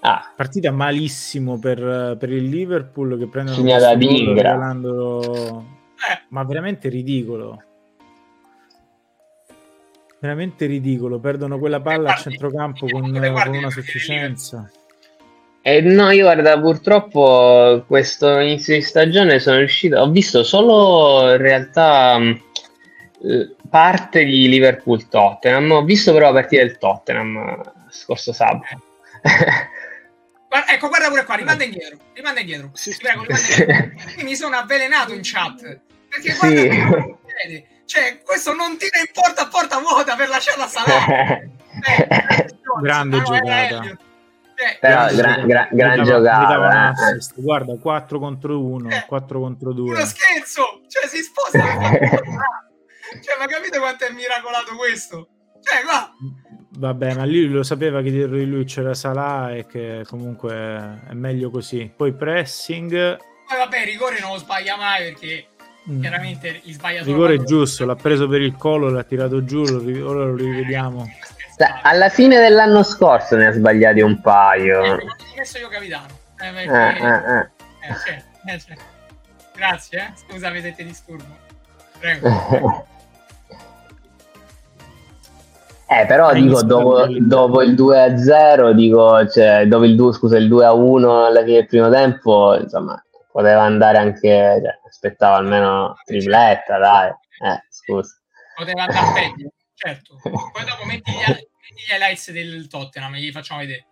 S1: ah. Partita malissimo per, per, il Liverpool che prendono
S3: Segnata di Ingra.
S1: Eh, ma veramente ridicolo. Veramente ridicolo, perdono quella palla a centrocampo con, con una sufficienza.
S3: Eh, no, io guarda, purtroppo questo inizio di stagione sono riuscito, ho visto solo in realtà parte di Liverpool Tottenham. Ho visto però la partita del Tottenham eh, scorso sabato. *laughs*
S2: Ecco, guarda pure qua, rimanda indietro, rimanda indietro. Sì, prego, rimanda indietro. mi sono avvelenato in chat. Perché guarda sì. cioè, questo non tira in porta a porta vuota per lasciarla salare. *laughs*
S1: eh, Grande giocata.
S3: Eh, però gran, gran, gran giocata
S1: eh. guarda 4 contro 1 eh, 4 contro 2
S2: uno scherzo cioè si sposta *laughs* Cioè, ma capite quanto è miracolato questo? Cioè, qua...
S1: Vabbè, ma lui lo sapeva che dietro di lui c'era Salah e che comunque è meglio così. Poi pressing...
S2: Poi vabbè, rigore non lo sbaglia mai perché mm. chiaramente gli sbaglia
S1: solo... Rigore giusto, l'ha preso per il collo, l'ha tirato giù, lo, ora lo rivediamo.
S3: Alla fine dell'anno scorso ne ha sbagliati un paio.
S2: Eh, io capitano. Eh, perché... eh, eh, eh. eh cioè, eh cioè. Grazie, eh. scusa, vedete disturbo. Prego. *laughs*
S3: Eh, però dico, dopo, dopo, il 2-0, dico, cioè, dopo il 2, scusa, il 2-1 alla fine del primo tempo, insomma, poteva andare anche, cioè, aspettava almeno tripletta, dai. Eh, scusa.
S2: Poteva andare peggio, *laughs* certo. Poi dopo metti gli, gli highlights del Tottenham, gli facciamo vedere.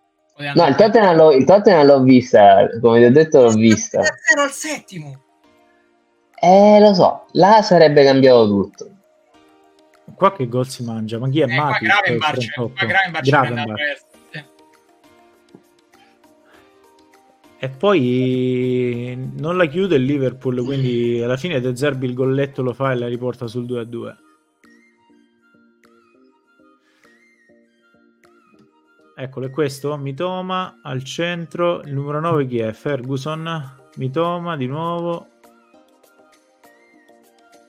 S3: No, il Tottenham, l'ho, il Tottenham l'ho vista, come ti ho detto l'ho vista.
S2: 0 al settimo.
S3: Eh, lo so, là sarebbe cambiato tutto.
S1: Qua che gol si mangia? Ma chi è
S2: Eh,
S1: Mati?
S2: qua Gravenberch, qua Gravenberch è andato
S1: Gravenberch.
S2: Sì.
S1: E poi non la chiude il Liverpool, quindi alla fine De Zerbi il golletto lo fa e la riporta sul 2-2. Eccolo, è questo, Mitoma al centro, il numero 9 chi è? Ferguson, Mitoma di nuovo.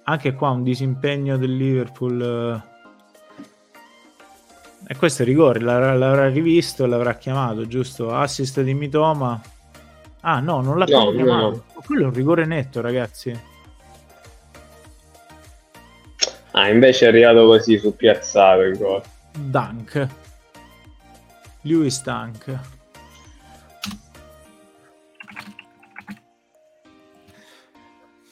S1: Anche qua un disimpegno del Liverpool. eh. E questo è rigore, l'avrà, l'avrà rivisto e l'avrà chiamato, giusto? Assist di Mitoma. Ah no, non l'ha
S3: No,
S1: proprio
S3: no,
S1: chiamato. Quello è un rigore netto, ragazzi.
S3: Ah, invece è arrivato così su piazzato il gol.
S1: Dunk. Lewis Dunk.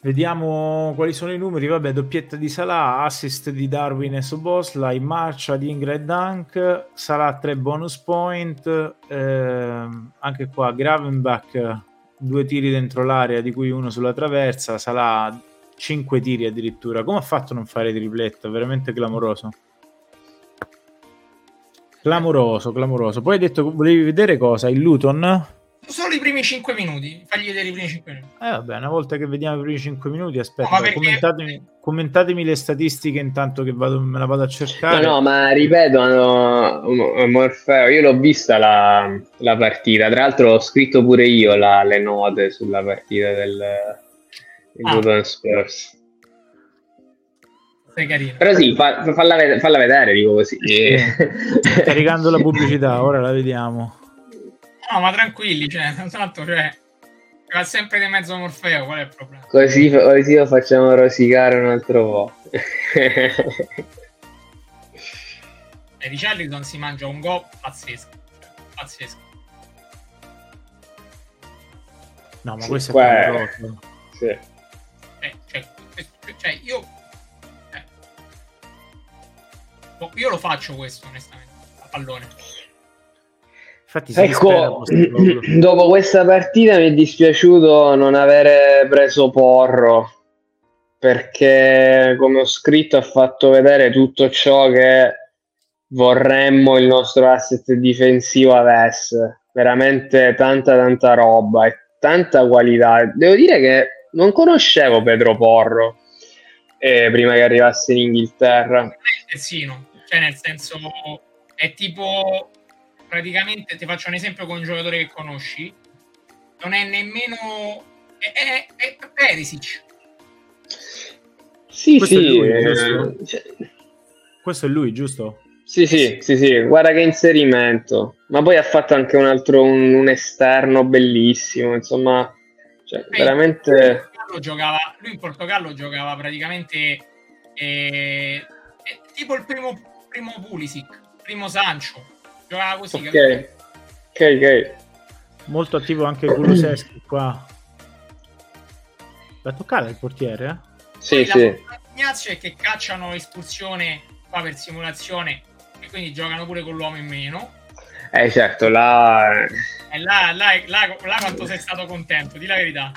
S1: Vediamo quali sono i numeri. Vabbè, doppietta di Salah, assist di Darwin e Soboslai, marcia di Ingrid Dunk, Salah 3 bonus point. ehm, anche qua Gravenbach due tiri dentro l'area, di cui uno sulla traversa. Salah 5 tiri addirittura. Come ha fatto a non fare tripletta? Veramente clamoroso. Clamoroso, clamoroso. Poi hai detto volevi vedere cosa? Il Luton?
S2: Solo i primi 5 minuti, fagli vedere i primi 5 minuti.
S1: Eh vabbè, una volta che vediamo i primi 5 minuti, aspetta,
S2: No, perché-
S1: commentatemi, commentatemi le statistiche intanto che vado, me la vado a
S3: No,
S1: cercare.
S3: no, ma ripeto, no, Mo- Morfeo, io l'ho vista la, la partita. Tra l'altro ho scritto pure io la- le note sulla partita del, del
S2: Ah.
S3: Luton Spurs.
S2: Sei carino.
S3: Però sì, fa- falla, falla vedere, dico così. *laughs*
S1: Sto caricando la pubblicità, ora la vediamo.
S2: No, ma tranquilli, cioè, tanto, cioè, va sempre di mezzo Morfeo, qual è il problema?
S3: Così, così lo facciamo rosicare un altro po'. *laughs*
S2: E Richarlison si mangia un gol pazzesco, cioè, pazzesco.
S1: No, ma
S3: Sì,
S1: questo è
S3: qua è-
S1: clamoroso.
S3: sì.
S2: Eh, cioè, cioè, io... eh. Boh, Io lo faccio questo, onestamente, a pallone.
S1: Infatti si
S3: Ecco, *clears throat* dopo questa partita mi è dispiaciuto non avere preso Porro perché, come ho scritto, ha fatto vedere tutto ciò che vorremmo il nostro asset difensivo avesse. Veramente tanta, tanta roba e tanta qualità. Devo dire che non conoscevo Pedro Porro eh, prima che arrivasse in Inghilterra.
S2: terzino, cioè nel senso è tipo praticamente ti faccio un esempio con un giocatore che conosci non è nemmeno è, è, è Perisic
S3: Sì,
S1: Questo è
S3: sì,
S1: lui,
S3: eh,
S1: giusto?
S3: cioè-
S1: Questo è lui, giusto?
S3: Sì, sì, sì, sì, guarda che inserimento. Ma poi ha fatto anche un altro, un, un esterno bellissimo, insomma, cioè,
S2: Lui
S3: veramente...
S2: in Portogallo giocava, lui in Portogallo giocava praticamente eh, è tipo il primo, primo Pulisic primo Sancho giocava così capito?
S3: Ok, ok.
S1: Molto attivo anche Kuluseschi qua. Da toccare il portiere, eh?
S3: Sì,
S2: Poi
S3: sì.
S2: Ignazio è che cacciano espulsione qua per simulazione e quindi giocano pure con l'uomo in meno
S3: Eh, certo, là...
S2: E là, là, là, là quanto sei stato contento, di la verità.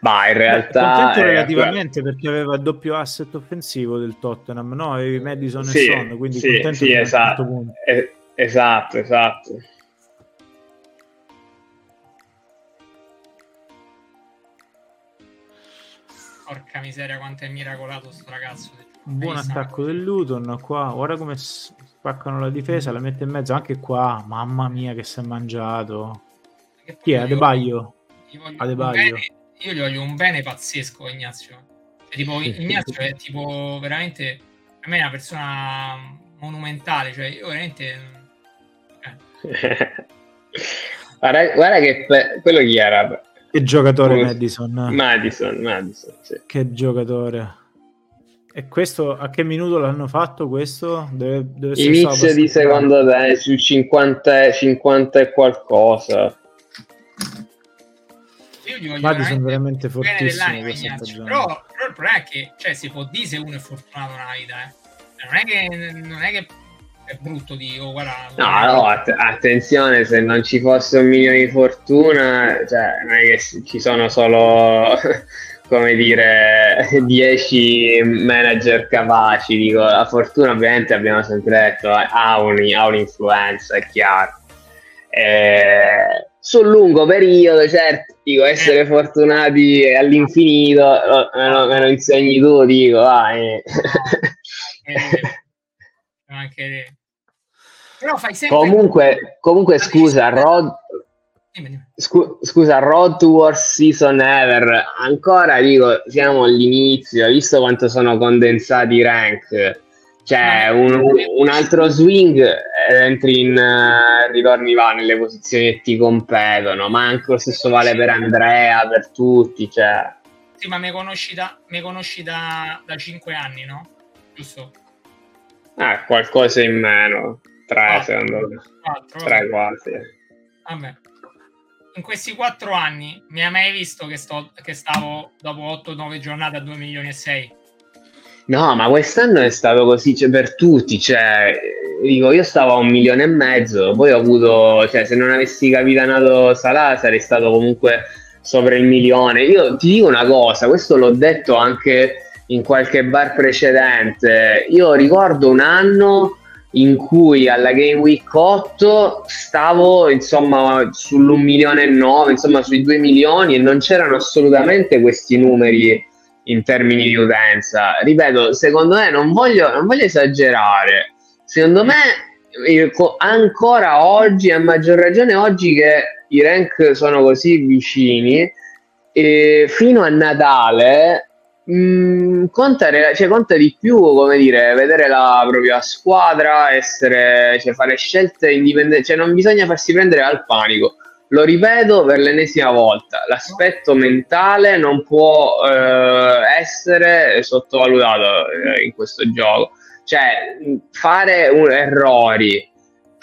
S3: Ma in realtà...
S1: Contento
S3: eh,
S1: relativamente perché aveva il doppio asset offensivo del Tottenham, no? Avevi Madison
S3: Sì,
S1: e Son, quindi
S3: sì,
S1: contento
S3: sì, esatto.
S1: certo punto.
S3: eh, esatto, esatto.
S2: Porca miseria, quanto è miracolato sto ragazzo.
S1: Buon attacco del Luton qua. Ora come spaccano la difesa, la mette in mezzo anche qua. Mamma mia che si è mangiato. Chi è?
S2: io-
S1: Adebaio?
S2: gli voglio un
S1: Adebayo.
S2: bene- Io gli voglio un bene pazzesco Ignazio. Cioè, tipo, Ignazio è tipo veramente per me è una persona monumentale. Cioè, io veramente. *laughs*
S3: guarda, guarda che pe- quello chi era?
S1: Che giocatore
S3: Come-
S1: Madison.
S3: Madison, Madison, sì.
S1: Che giocatore. E questo a che minuto l'hanno fatto questo? Deve, deve
S3: Inizio di secondo te su 50, 50 e qualcosa.
S1: Madison
S2: veramente
S1: fortissimo questa stagione.
S2: Però, però il problema è che cioè, si può dire se uno è fortunato nella vita, eh. Cioè, Non è che, non è, che è brutto di oh, guarda,
S3: No, no, att- attenzione, se non ci fosse un milione di fortuna, cioè, non è che ci sono solo *laughs* come dire, *laughs* 10 manager capaci. Dico, la fortuna ovviamente abbiamo sempre detto ha, un, ha un'influenza, è chiaro. Eh, sul lungo periodo, certo, dico, essere eh. fortunati all'infinito, me lo, me lo insegni tu, dico, vai.
S2: Anche...
S3: Però fai sempre... Comunque, comunque scusa, Rod... Scu- scusa, Road to Worst Season Ever, ancora dico, siamo all'inizio, visto quanto sono condensati i rank, cioè un, un altro swing entri in uh, ritorni va nelle posizioni che ti competono, ma anche lo stesso vale per Andrea, per tutti, cioè...
S2: Sì, ma mi conosci da, mi conosci da, da 5 anni, no? Giusto?
S3: Ah, qualcosa in meno, 3 secondo me. 3 quasi.
S2: Vabbè in questi quattro anni mi hai mai visto che, sto, che stavo dopo 8-9 giornate a 2 milioni e 6?
S3: No, ma quest'anno è stato così cioè, per tutti. Cioè, dico, io stavo a un milione e mezzo, poi ho avuto, cioè, se non avessi capitanato Salah sarei stato comunque sopra il milione. Io ti dico una cosa, questo l'ho detto anche in qualche bar precedente. Io ricordo un anno in cui alla Game Week 8 stavo insomma sull'1 milione e 9, insomma sui 2 milioni e non c'erano assolutamente questi numeri in termini di utenza. Ripeto, secondo me non voglio, non voglio esagerare, secondo me ancora oggi, a maggior ragione oggi che i rank sono così vicini, fino a Natale Mm, conta, cioè, conta, di più, come dire, vedere la propria squadra, essere, cioè, fare scelte indipendenti, cioè non bisogna farsi prendere al panico. Lo ripeto per l'ennesima volta, l'aspetto mentale non può eh, essere sottovalutato eh, in questo gioco. Cioè, fare un, errori,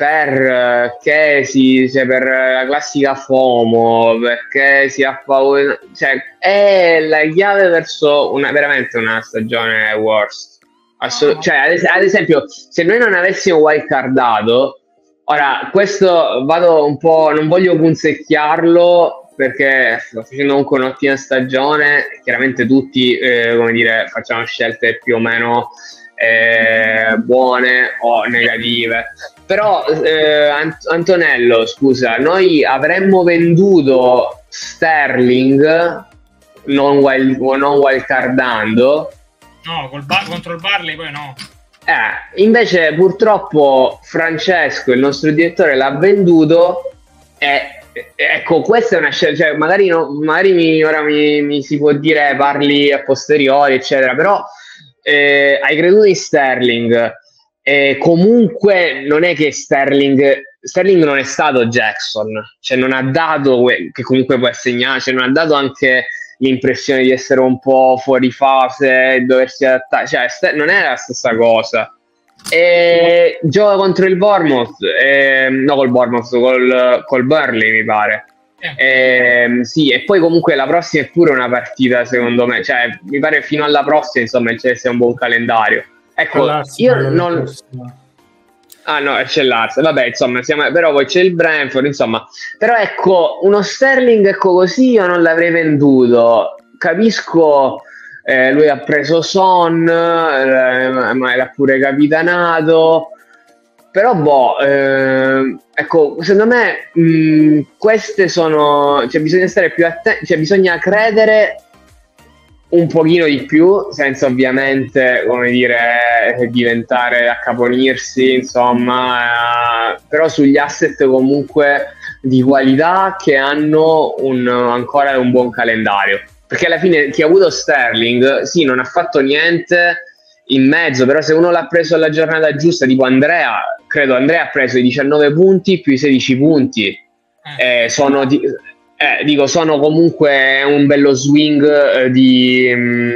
S3: perché si, cioè per la classica FOMO, perché si ha paura, cioè è la chiave verso una, veramente una stagione worst. Assol- cioè, ad, es- ad, esempio, se noi non avessimo wildcardato, ora questo vado un po', non voglio punzecchiarlo perché sto facendo comunque un'ottima stagione, chiaramente tutti, eh, come dire, facciamo scelte più o meno eh, buone o negative. Però eh, Ant- Antonello, scusa, noi avremmo venduto Sterling non, wild, non wildcardando.
S2: No, col bar- contro il Barley poi no.
S3: Eh, invece purtroppo Francesco, il nostro direttore, l'ha venduto e ecco, questa è una scelta, cioè, magari, no, magari mi, ora mi, mi, si può dire parli a posteriori, eccetera, però eh, hai creduto in Sterling, eh, comunque non è che Sterling, Sterling non è stato Jackson, cioè non ha dato, che comunque può segnare, cioè non ha dato anche l'impressione di essere un po' fuori fase, doversi adattare, cioè non è la stessa cosa. E gioca contro il Bournemouth, eh, no col Bournemouth, col, col Burley mi pare. Eh, sì, e poi comunque la prossima è pure una partita, secondo me. Cioè, mi pare fino alla prossima, insomma, il Chelsea un buon calendario. Ecco, io non. Ah no, c'è l'Ars, vabbè, insomma, siamo... però poi c'è il Brentford, insomma. Però ecco, uno Sterling, ecco così, io non l'avrei venduto. Capisco, eh, lui ha preso Son, eh, ma l'ha pure capitanato. Però, boh, eh, ecco, secondo me mh, queste sono, cioè bisogna stare più attenti, cioè bisogna credere un pochino di più, senza ovviamente, come dire, diventare accaponirsi, insomma, eh, però sugli asset comunque di qualità che hanno un, ancora un buon calendario. Perché alla fine chi ha avuto Sterling, sì, non ha fatto niente in mezzo, però se uno l'ha preso alla giornata giusta, tipo Andrea, credo Andrea ha preso i 19 punti più i 16 punti. Eh. Eh, sono, di, eh, dico, sono comunque un bello swing eh, di, mh, mm,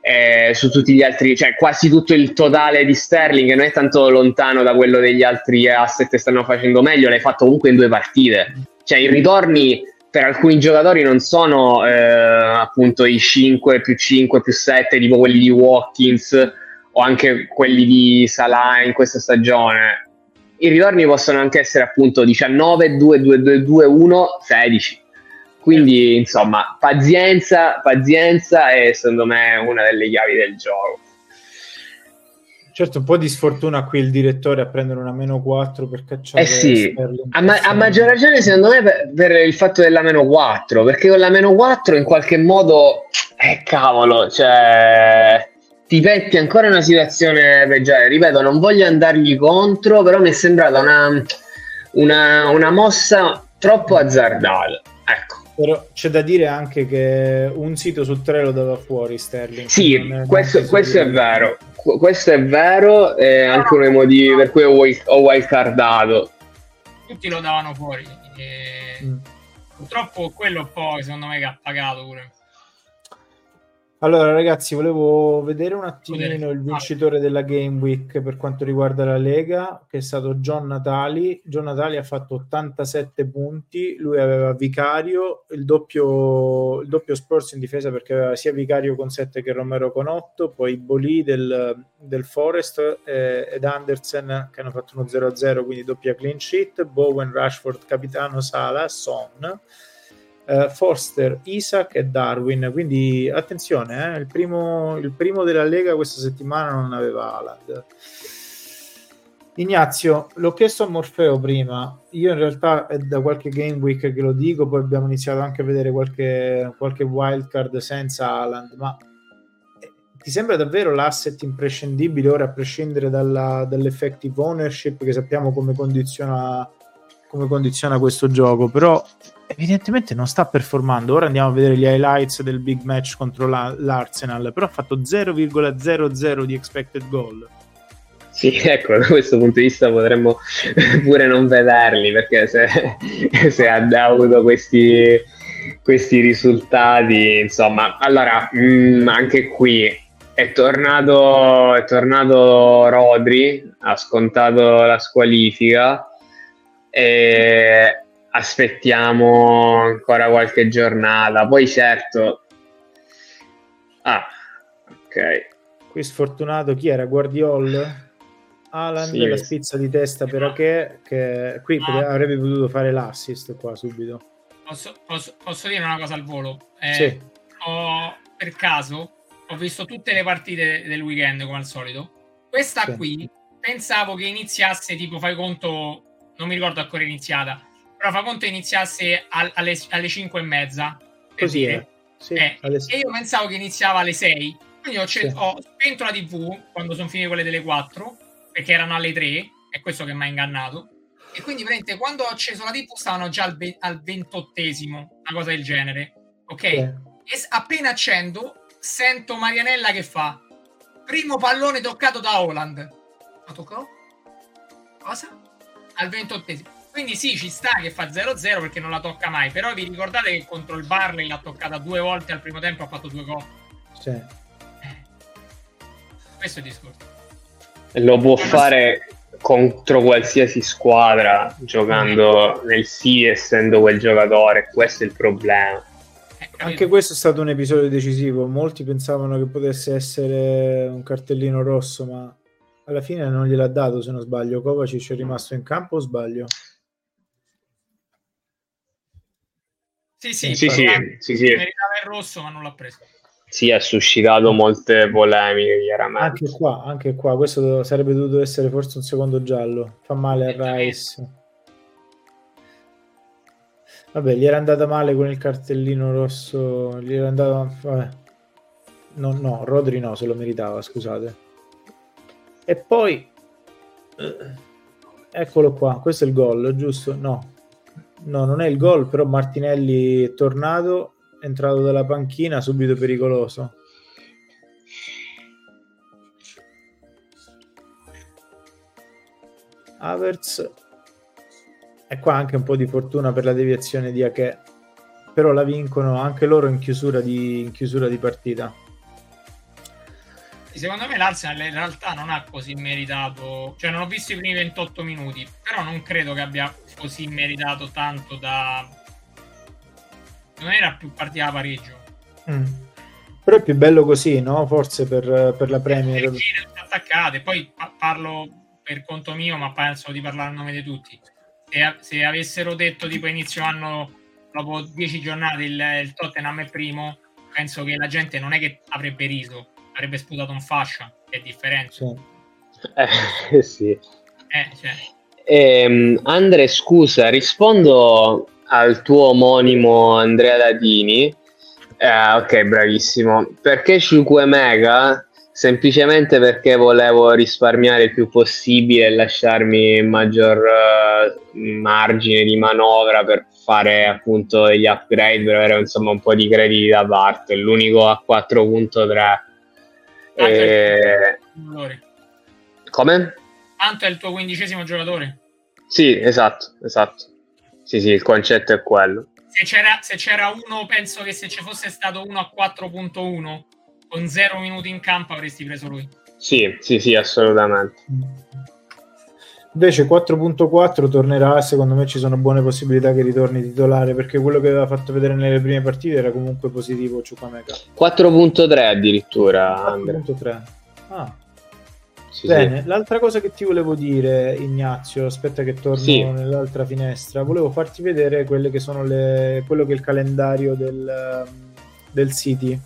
S3: eh, su tutti gli altri, cioè quasi tutto il totale di Sterling non è tanto lontano da quello degli altri asset che stanno facendo meglio, l'hai fatto comunque in due partite. Cioè i ritorni per alcuni giocatori non sono eh, appunto i 5 più 5 più 7 tipo quelli di Watkins o anche quelli di Salah in questa stagione i ritorni possono anche essere appunto 19, 2, 2, 2, 2 1, 16. Quindi, insomma, pazienza, pazienza è secondo me una delle chiavi del gioco.
S1: Certo, un po' di sfortuna qui il direttore a prendere una meno 4 per cacciare.
S3: Eh sì, a, ma- a, maggior ragione secondo me per, per, il fatto della meno 4, perché con la meno 4 in qualche modo, eh cavolo, cioè ti metti ancora in una situazione peggiore. Ripeto, non voglio andargli contro, però mi è sembrata una, una, una mossa troppo azzardata. Ecco.
S1: Però c'è da dire anche che un sito su tre lo dava fuori Sterling.
S3: Sì, questo, questo è vero. Questo è vero, è anche uno dei motivi per cui ho, wild, ho wildcardato.
S2: Tutti lo davano fuori. E... Mm. Purtroppo quello poi secondo me che ha pagato pure.
S1: Allora, ragazzi, volevo vedere un attimino il vincitore della Game Week per quanto riguarda la Lega, che è stato John Natali. John Natali ha fatto 87 punti, lui aveva Vicario, il doppio, il doppio Spurs in difesa perché aveva sia Vicario con 7 che Romero con 8, poi Bolì del, del Forest eh, ed Andersen che hanno fatto uno 0-0, quindi doppia clean sheet, Bowen, Rashford, Capitano, Sala, Son uh, Forster, Isaac e Darwin. Quindi attenzione, eh, il, primo, il, primo, della Lega questa settimana non aveva Alan. Ignazio, l'ho chiesto a Morfeo prima, io in realtà è da qualche game week che lo dico, poi abbiamo iniziato anche a vedere qualche, qualche wildcard senza Alan, ma eh, ti sembra davvero l'asset imprescindibile ora a prescindere dalla, dall'effective ownership che sappiamo come condiziona, come condiziona questo gioco, però evidentemente non sta performando. Ora andiamo a vedere gli highlights del big match contro la, l'Arsenal, però ha fatto 0,00 di expected goal.
S3: Sì, ecco, da questo punto di vista potremmo *laughs* pure non vederli, perché se, *laughs* se ha avuto questi, questi risultati, insomma, allora, mh, mm, anche qui è tornato, è tornato Rodri, ha scontato la squalifica e aspettiamo ancora qualche giornata. Poi certo... Ah, ok.
S1: Qui sfortunato chi era? Guardiol? Alan sì, la spizza di testa per Ache che qui ah. avrebbe potuto fare l'assist qua subito.
S2: Posso, posso, posso dire una cosa al volo?
S1: Eh, sì.
S2: ho, per caso ho visto tutte le partite del weekend come al solito. Questa sì. qui pensavo che iniziasse tipo fai conto, non mi ricordo a che ora è iniziata, però fa conto iniziasse al, alle, alle 5 e mezza.
S1: Così è.
S2: Sì, eh, e io pensavo che iniziava alle 6. Quindi ho, sì. ho spento la TV quando sono finite quelle delle 4, perché erano alle 3, è questo che mi ha ingannato. E quindi veramente quando ho acceso la TV stavano già al, ve- al 28esimo, una cosa del genere. Ok? Sì. E appena accendo, sento Marianella che fa primo pallone toccato da Holland. Ma toccò? Cosa? Al 28esimo quindi sì, ci sta che fa 0-0 perché non la tocca mai. Però vi ricordate che contro il Barley l'ha toccata due volte al primo tempo, ha fatto due gol.
S1: Sì. Eh.
S2: Questo è il discorso.
S3: Lo può fare contro qualsiasi squadra giocando mm. nel sì essendo quel giocatore. Questo è il problema.
S1: Eh, Anche questo è stato un episodio decisivo. Molti pensavano che potesse essere un cartellino rosso, ma alla fine non gliel'ha dato. Se non sbaglio, Kovacic è rimasto in campo o sbaglio?
S2: Sì, sì,
S3: sì, sì, sì, sì.
S2: meritava il rosso, ma non l'ha preso.
S3: Sì, ha suscitato molte polemiche, chiaramente.
S1: Anche qua, anche qua, questo sarebbe dovuto essere forse un secondo giallo. Fa male a Rice. Vabbè, gli era andata male con il cartellino rosso. Gli era andata. Vabbè. No, no, Rodri no, se lo meritava, scusate. E poi. Eccolo qua, questo è il gol, giusto? No, No, non è il gol, però Martinelli è tornato, è entrato dalla panchina, subito pericoloso. Havertz e qua anche un po' di fortuna per la deviazione di Ake però la vincono anche loro in chiusura di, in chiusura di partita
S2: secondo me l'Arsenal in realtà non ha così meritato, cioè non ho visto i primi 28 minuti, però non credo che abbia così meritato tanto da... Non era più partita a pareggio.
S1: Mm. Però è più bello così, no? Forse per, per la Premier.
S2: Le attaccate, poi parlo per conto mio, ma penso di parlare a nome di tutti. Se, se avessero detto tipo inizio anno dopo dieci giornate il, il Tottenham è primo, penso che la gente non è che avrebbe riso, avrebbe sputato un fascia, che è differente.
S3: Sì. Eh, *laughs* sì.
S2: Eh, cioè.
S3: eh, Andre, scusa, rispondo al tuo omonimo Andrea Ladini. Eh, ok, bravissimo. Perché 5 mega? Semplicemente perché volevo risparmiare il più possibile e lasciarmi maggior uh, margine di manovra per fare appunto degli upgrade per avere insomma un po' di crediti da parte. L'unico a 4.3. Ah, e... Come?
S2: Tanto è il tuo quindicesimo giocatore?
S3: Sì, esatto, esatto. Sì, sì, il concetto è quello.
S2: Se c'era, se c'era uno, penso che se ci fosse stato uno a 4.1 con 0 minuti in campo avresti preso lui.
S3: Sì, sì, sì, assolutamente.
S1: Invece 4.4 tornerà, secondo me ci sono buone possibilità che ritorni titolare perché quello che aveva fatto vedere nelle prime partite era comunque positivo Ciucameka.
S3: 4.3 addirittura.
S1: 4.3. Ah. Sì, Bene, sì. l'altra cosa che ti volevo dire, Ignazio, aspetta che torno sì. nell'altra finestra, volevo farti vedere quelle che sono le, quello che è il calendario del, del City.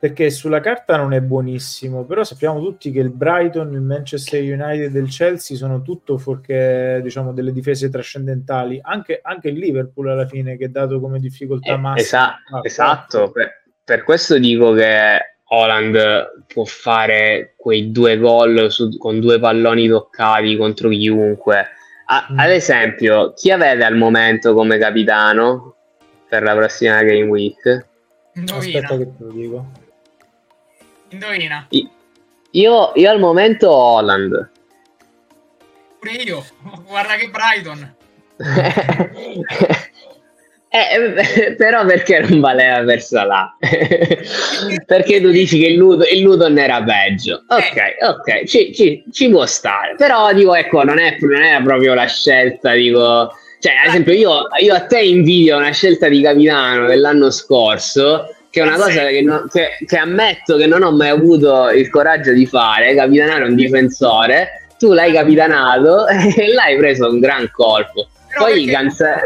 S1: Perché sulla carta non è buonissimo, però sappiamo tutti che il Brighton, il Manchester United e il Chelsea sono tutto fuorché diciamo, delle difese trascendentali. Anche, anche, il Liverpool alla fine, che è dato come difficoltà eh, massima.
S3: Esa- ah, esatto, per, per questo dico che Holland può fare quei due gol su, con due palloni toccati contro chiunque. A, mm. Ad esempio, chi avete al momento come capitano per la prossima Game Week?
S1: Aspetta che te lo dico.
S2: Indovina.
S3: Io, io al momento Holland.
S2: Pure io. Guarda che Brighton. *laughs*
S3: Eh, però perché non valeva per Salah? *laughs* perché tu dici che il, Ludo, il Luton era peggio. Ok, eh. ok, ci, ci, ci, può stare. Però dico, ecco, non è, non è proprio la scelta, dico... Cioè, ad esempio, io, io, a te invidio una scelta di capitano dell'anno scorso, che è una cosa che, non, che, che ammetto che non ho mai avuto il coraggio di fare, capitanare un difensore. Tu l'hai capitanato *laughs* e l'hai preso un gran colpo. Però Poi Ganze...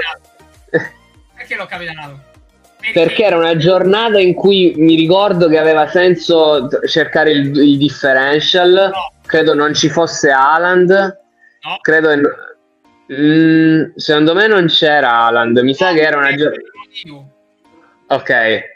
S3: *laughs*
S2: Perché l'ho capitanato?
S3: Perché? Perché era una giornata in cui mi ricordo che aveva senso cercare il, il differential. No. Credo non ci fosse Haaland.
S2: No.
S3: Credo. Mm, secondo me non c'era Haaland. Mi no, sa che era una giornata. Ok.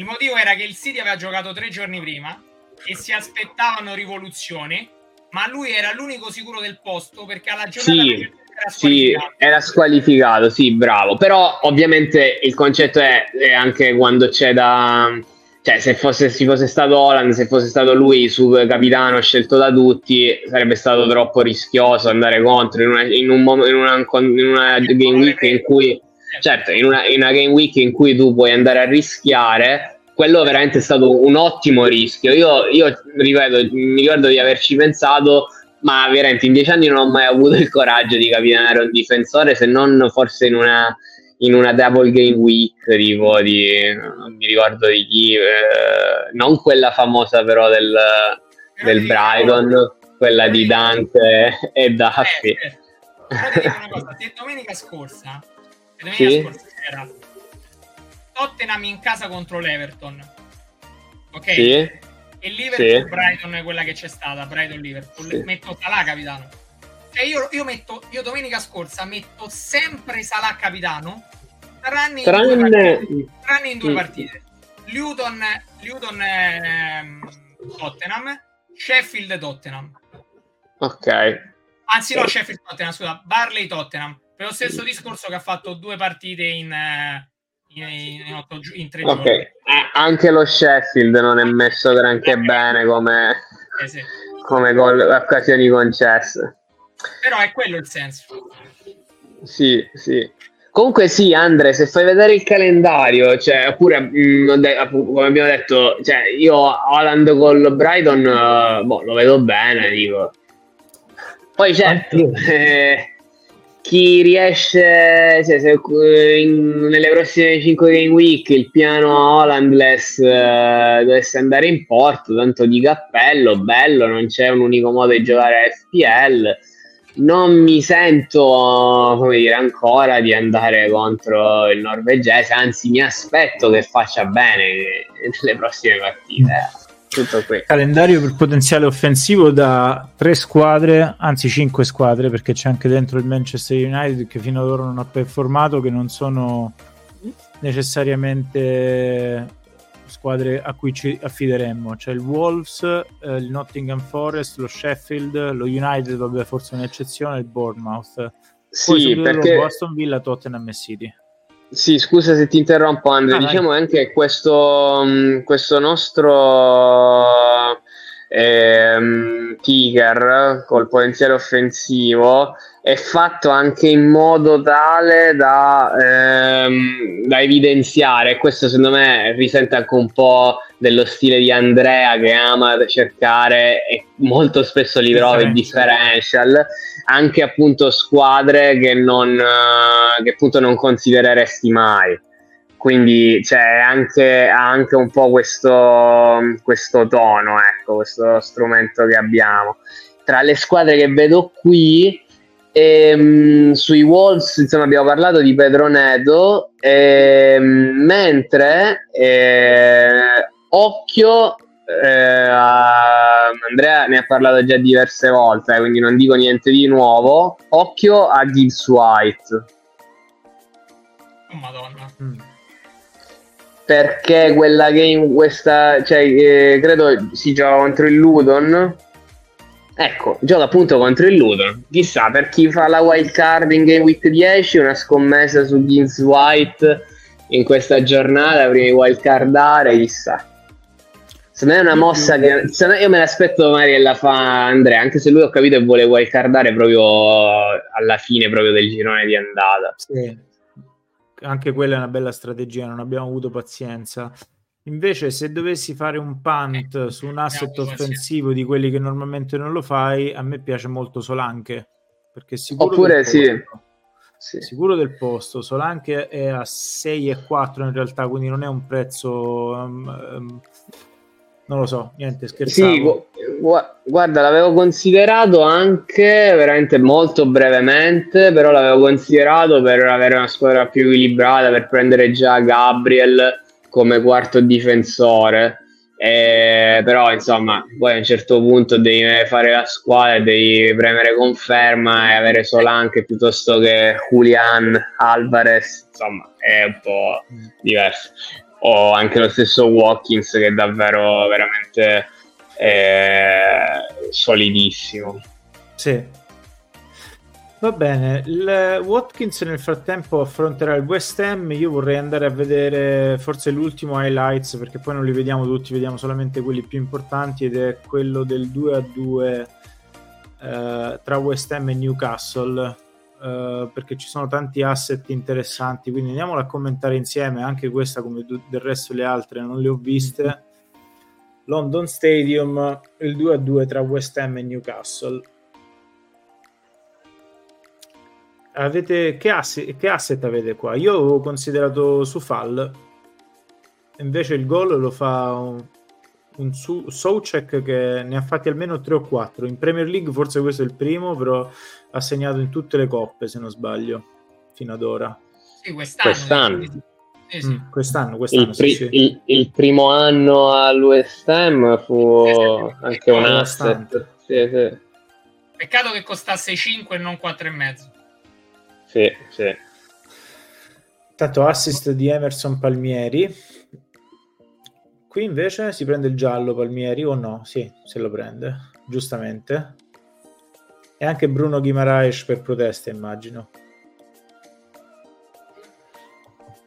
S2: Il motivo era che il City aveva giocato tre giorni prima e si aspettavano rivoluzioni, ma lui era l'unico sicuro del posto perché alla giornata
S3: sì sì, era squalificato, sì, bravo. Però ovviamente il concetto è, è anche quando c'è da... Cioè, se fosse, se fosse stato Holland, se fosse stato lui su capitano scelto da tutti, sarebbe stato troppo rischioso andare contro in una, in un, in una, in una game week in cui, certo, in una, in una game week in cui tu puoi andare a rischiare quello veramente è stato un ottimo rischio. Io, io ripeto, mi ricordo di averci pensato ma veramente in dieci anni non ho mai avuto il coraggio di capitare un difensore se non forse in una, in una double game week tipo di non mi ricordo di chi eh, non quella famosa però del, del Brighton quella di Dante e Duffy
S2: eh, eh. se domenica scorsa domenica sì? scorsa Tottenham in casa contro l'Everton. Ok?
S3: Sì.
S2: E Liverpool sì. Brighton è quella che c'è stata Brighton Liverpool. Sì. metto Salah capitano. Cioè io, io, metto io domenica scorsa metto sempre Salah capitano tranne, tranne... In, due partite, tranne in due partite. Luton, Luton eh, Tottenham Sheffield Tottenham.
S3: Ok.
S2: Anzi no Sheffield Tottenham scusa Barley Tottenham per lo stesso discorso che ha fatto due partite in eh, in, in, otto, in tre okay. giorni. Eh,
S3: anche lo Sheffield non è messo granché eh, bene come,
S2: eh, sì.
S3: come gol, occasioni concesse.
S2: Però è quello il senso.
S3: Sì, sì. Comunque sì, Andre, se fai vedere il calendario, cioè, oppure mh, mm, come abbiamo detto, cioè, io Holland col Brighton uh, boh, lo vedo bene, dico. Poi certo, eh, chi riesce cioè, se, eh, in, nelle prossime 5 game week il piano Hollandless uh, dovesse andare in porto tanto di cappello bello non c'è un unico modo di giocare a FPL non mi sento come dire, ancora di andare contro il norvegese, anzi mi aspetto che faccia bene nelle prossime partite. Tutto qui.
S1: Calendario per potenziale offensivo da tre squadre, anzi cinque squadre, perché c'è anche dentro il Manchester United che fino ad ora non ha performato, che non sono necessariamente squadre a cui ci affideremmo. C'è il Wolves, eh, il Nottingham Forest, lo Sheffield, lo United, vabbè, forse un'eccezione, il Bournemouth.
S3: Sì, perché...
S1: Boston Villa, Tottenham e City.
S3: Sì, scusa se ti interrompo Andrea, ah, diciamo anche questo, mm, questo nostro ehm, kicker col potenziale offensivo è fatto anche in modo tale da, ehm, da evidenziare, questo secondo me risente anche un po' dello stile di Andrea che ama cercare e molto spesso li trova in differential, anche appunto squadre che, non, che appunto non considereresti mai. Quindi cioè, anche, ha anche un po' questo, questo tono, ecco, questo strumento che abbiamo. Tra le squadre che vedo qui, e, um, sui Wolves insomma, abbiamo parlato di Pedro Neto, e, um, mentre eh, occhio, eh, Andrea ne ha parlato già diverse volte, quindi non dico niente di nuovo. Occhio a Gibbs White.
S2: Oh, Madonna.
S3: Mm. Perché quella game, questa, cioè, eh, credo si gioca contro il Ludon Ecco, gioca appunto contro il Luton. Chissà, per chi fa la wild card in Game Week 10, una scommessa su Gins White in questa giornata, prima di wild cardare, chissà. Secondo me è una mossa che io me l'aspetto magari la fa Andrea, anche se lui ho capito che vuole wild cardare proprio alla fine proprio del girone di andata.
S1: Sì. Anche quella è una bella strategia, non abbiamo avuto pazienza. Invece, se dovessi fare un punt eh, su un asset offensivo di quelli che normalmente non lo fai, a me piace molto Solanche. Perché sicuro
S3: Oppure sì.
S1: sì. Sicuro del posto. Solanche è a 6,4 in realtà, quindi non è un prezzo. Um, um, non lo so, niente, scherzavo. Sì,
S3: gu- guarda, l'avevo considerato anche veramente molto brevemente, però l'avevo considerato per avere una squadra più equilibrata, per prendere già Gabriel come quarto difensore. Eh, però insomma poi a un certo punto devi fare la squadra devi premere conferma e avere Solanche piuttosto che Julian Alvarez insomma è un po' diverso o anche lo stesso Watkins che è davvero veramente eh, solidissimo
S1: sì Va bene, il Watkins nel frattempo affronterà il West Ham. Io vorrei andare a vedere forse l'ultimo highlights perché poi non li vediamo tutti, vediamo solamente quelli più importanti ed è quello del 2 a 2 eh, tra West Ham e Newcastle. Eh, perché ci sono tanti asset interessanti, quindi andiamolo a commentare insieme. Anche questa, come del resto le altre, non le ho viste. London Stadium, il 2 a 2 tra West Ham e Newcastle. avete, che, asset, che asset avete qua? Io avevo considerato Sufal, invece il gol lo fa un su, Soucek che ne ha fatti almeno 3 o 4. In Premier League forse questo è il primo, però ha segnato in tutte le coppe se non sbaglio, fino ad ora.
S2: Sì, quest'anno.
S3: quest'anno.
S1: Sì, sì. Mm, quest'anno, quest'anno
S3: il, pri- sì, il, il, primo anno all'West Ham fu anche un asset.
S2: Peccato che costasse 5 e non 4,5.
S3: Sì, sì.
S1: Tanto assist di Emerson Palmieri. Qui invece si prende il giallo Palmieri o no? Sì, se lo prende, giustamente. E anche Bruno Guimaraes per protesta, immagino.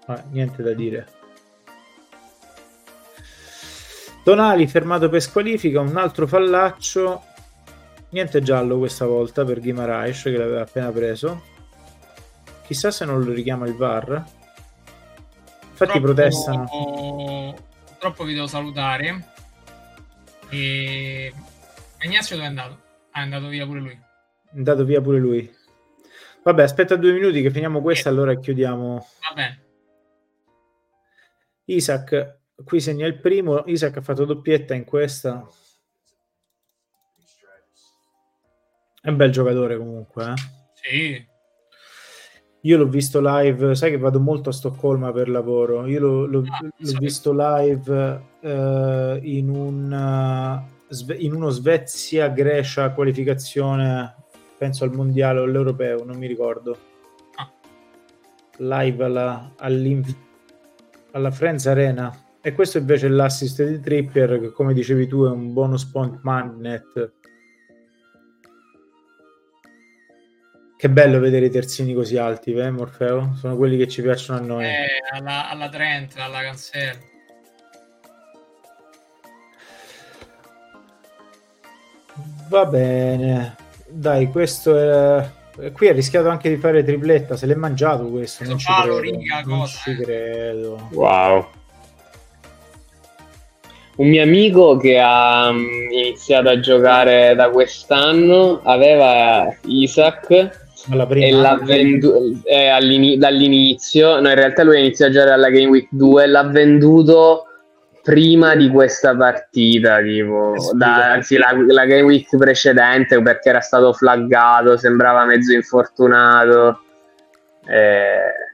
S1: Ah, niente da dire. Donali fermato per squalifica, un altro fallaccio. Niente giallo questa volta per Guimaraes che l'aveva appena preso. Chissà se non lo richiama il VAR. Infatti Troppo, protestano.
S2: Purtroppo vi devo salutare. E... Ignazio dove è andato? Ah, è andato via pure lui.
S1: È andato via pure lui. Vabbè, aspetta due minuti che finiamo questa, eh. allora chiudiamo.
S2: Va bene.
S1: Isaac, qui segna il primo. Isaac ha fatto doppietta in questa. È un bel giocatore comunque. Eh?
S2: Sì.
S1: Io l'ho visto live, sai che vado molto a Stoccolma per lavoro. Io l'ho, l'ho, ah, l'ho visto live uh, in, un, uh, in uno Svezia-Grecia qualificazione, penso al mondiale o all'europeo, non mi ricordo. Ah. Live alla, alla Friends Arena. E questo invece è l'assist di Trippier, che come dicevi tu è un bonus point magnet Che bello vedere i terzini così alti, eh, Morfeo? Sono quelli che ci piacciono a noi.
S2: Eh, alla, alla Trent, alla Cancel.
S1: Va bene. Dai, questo è... Qui ha rischiato anche di fare tripletta, se l'è mangiato questo, non, ci credo. Non cosa, ci eh. credo.
S3: Wow. Un mio amico che ha mm, iniziato a giocare da quest'anno aveva Isaac eh, dall'inizio. No, in realtà lui ha iniziato a giocare alla Game Week 2 e l'ha venduto prima di questa partita, tipo, da, anzi la, la, Game Week precedente perché era stato flaggato, sembrava mezzo infortunato. Eh,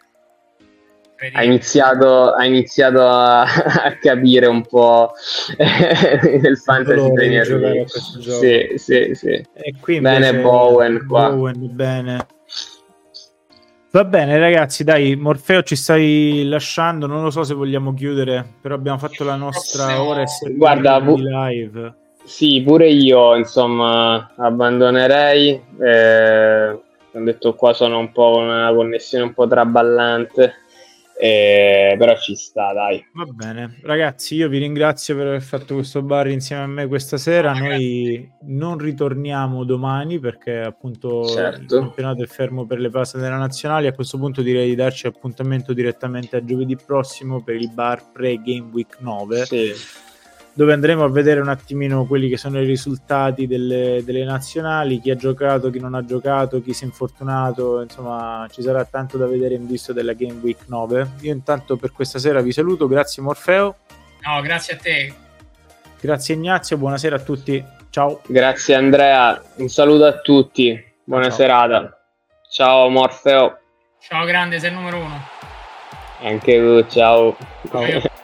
S3: ha iniziato, ha iniziato a, *laughs* a, capire un po' *laughs* del fantasy Premier League. Sì, sì, sì.
S1: E qui bene Bowen qua. Bowen, bene. Va bene ragazzi, dai, Morfeo ci stai lasciando, non lo so se vogliamo chiudere, però abbiamo fatto la nostra ora e
S3: Guarda, bu- live. Sì, pure io, insomma, abbandonerei. Eh, ho detto qua sono un po' una connessione un po' traballante. Eh, però ci sta, dai.
S1: Va bene, ragazzi, io vi ringrazio per aver fatto questo bar insieme a me questa sera. Noi non ritorniamo domani perché appunto certo. il campionato è fermo per le fasi della nazionale. A questo punto direi di darci appuntamento direttamente a giovedì prossimo per il bar pre-Game Week 9. Sì dove andremo a vedere un attimino quelli che sono i risultati delle, delle, nazionali, chi ha giocato, chi non ha giocato, chi si è infortunato, insomma ci sarà tanto da vedere in vista della Game Week 9. Io intanto per questa sera vi saluto, grazie Morfeo.
S2: No, grazie a te.
S1: Grazie Ignazio, buonasera a tutti. Ciao.
S3: Grazie Andrea, un saluto a tutti. Buona Ciao. serata. Ciao Morfeo.
S2: Ciao grande, sei il numero uno.
S3: Anche tu, ciao. ciao.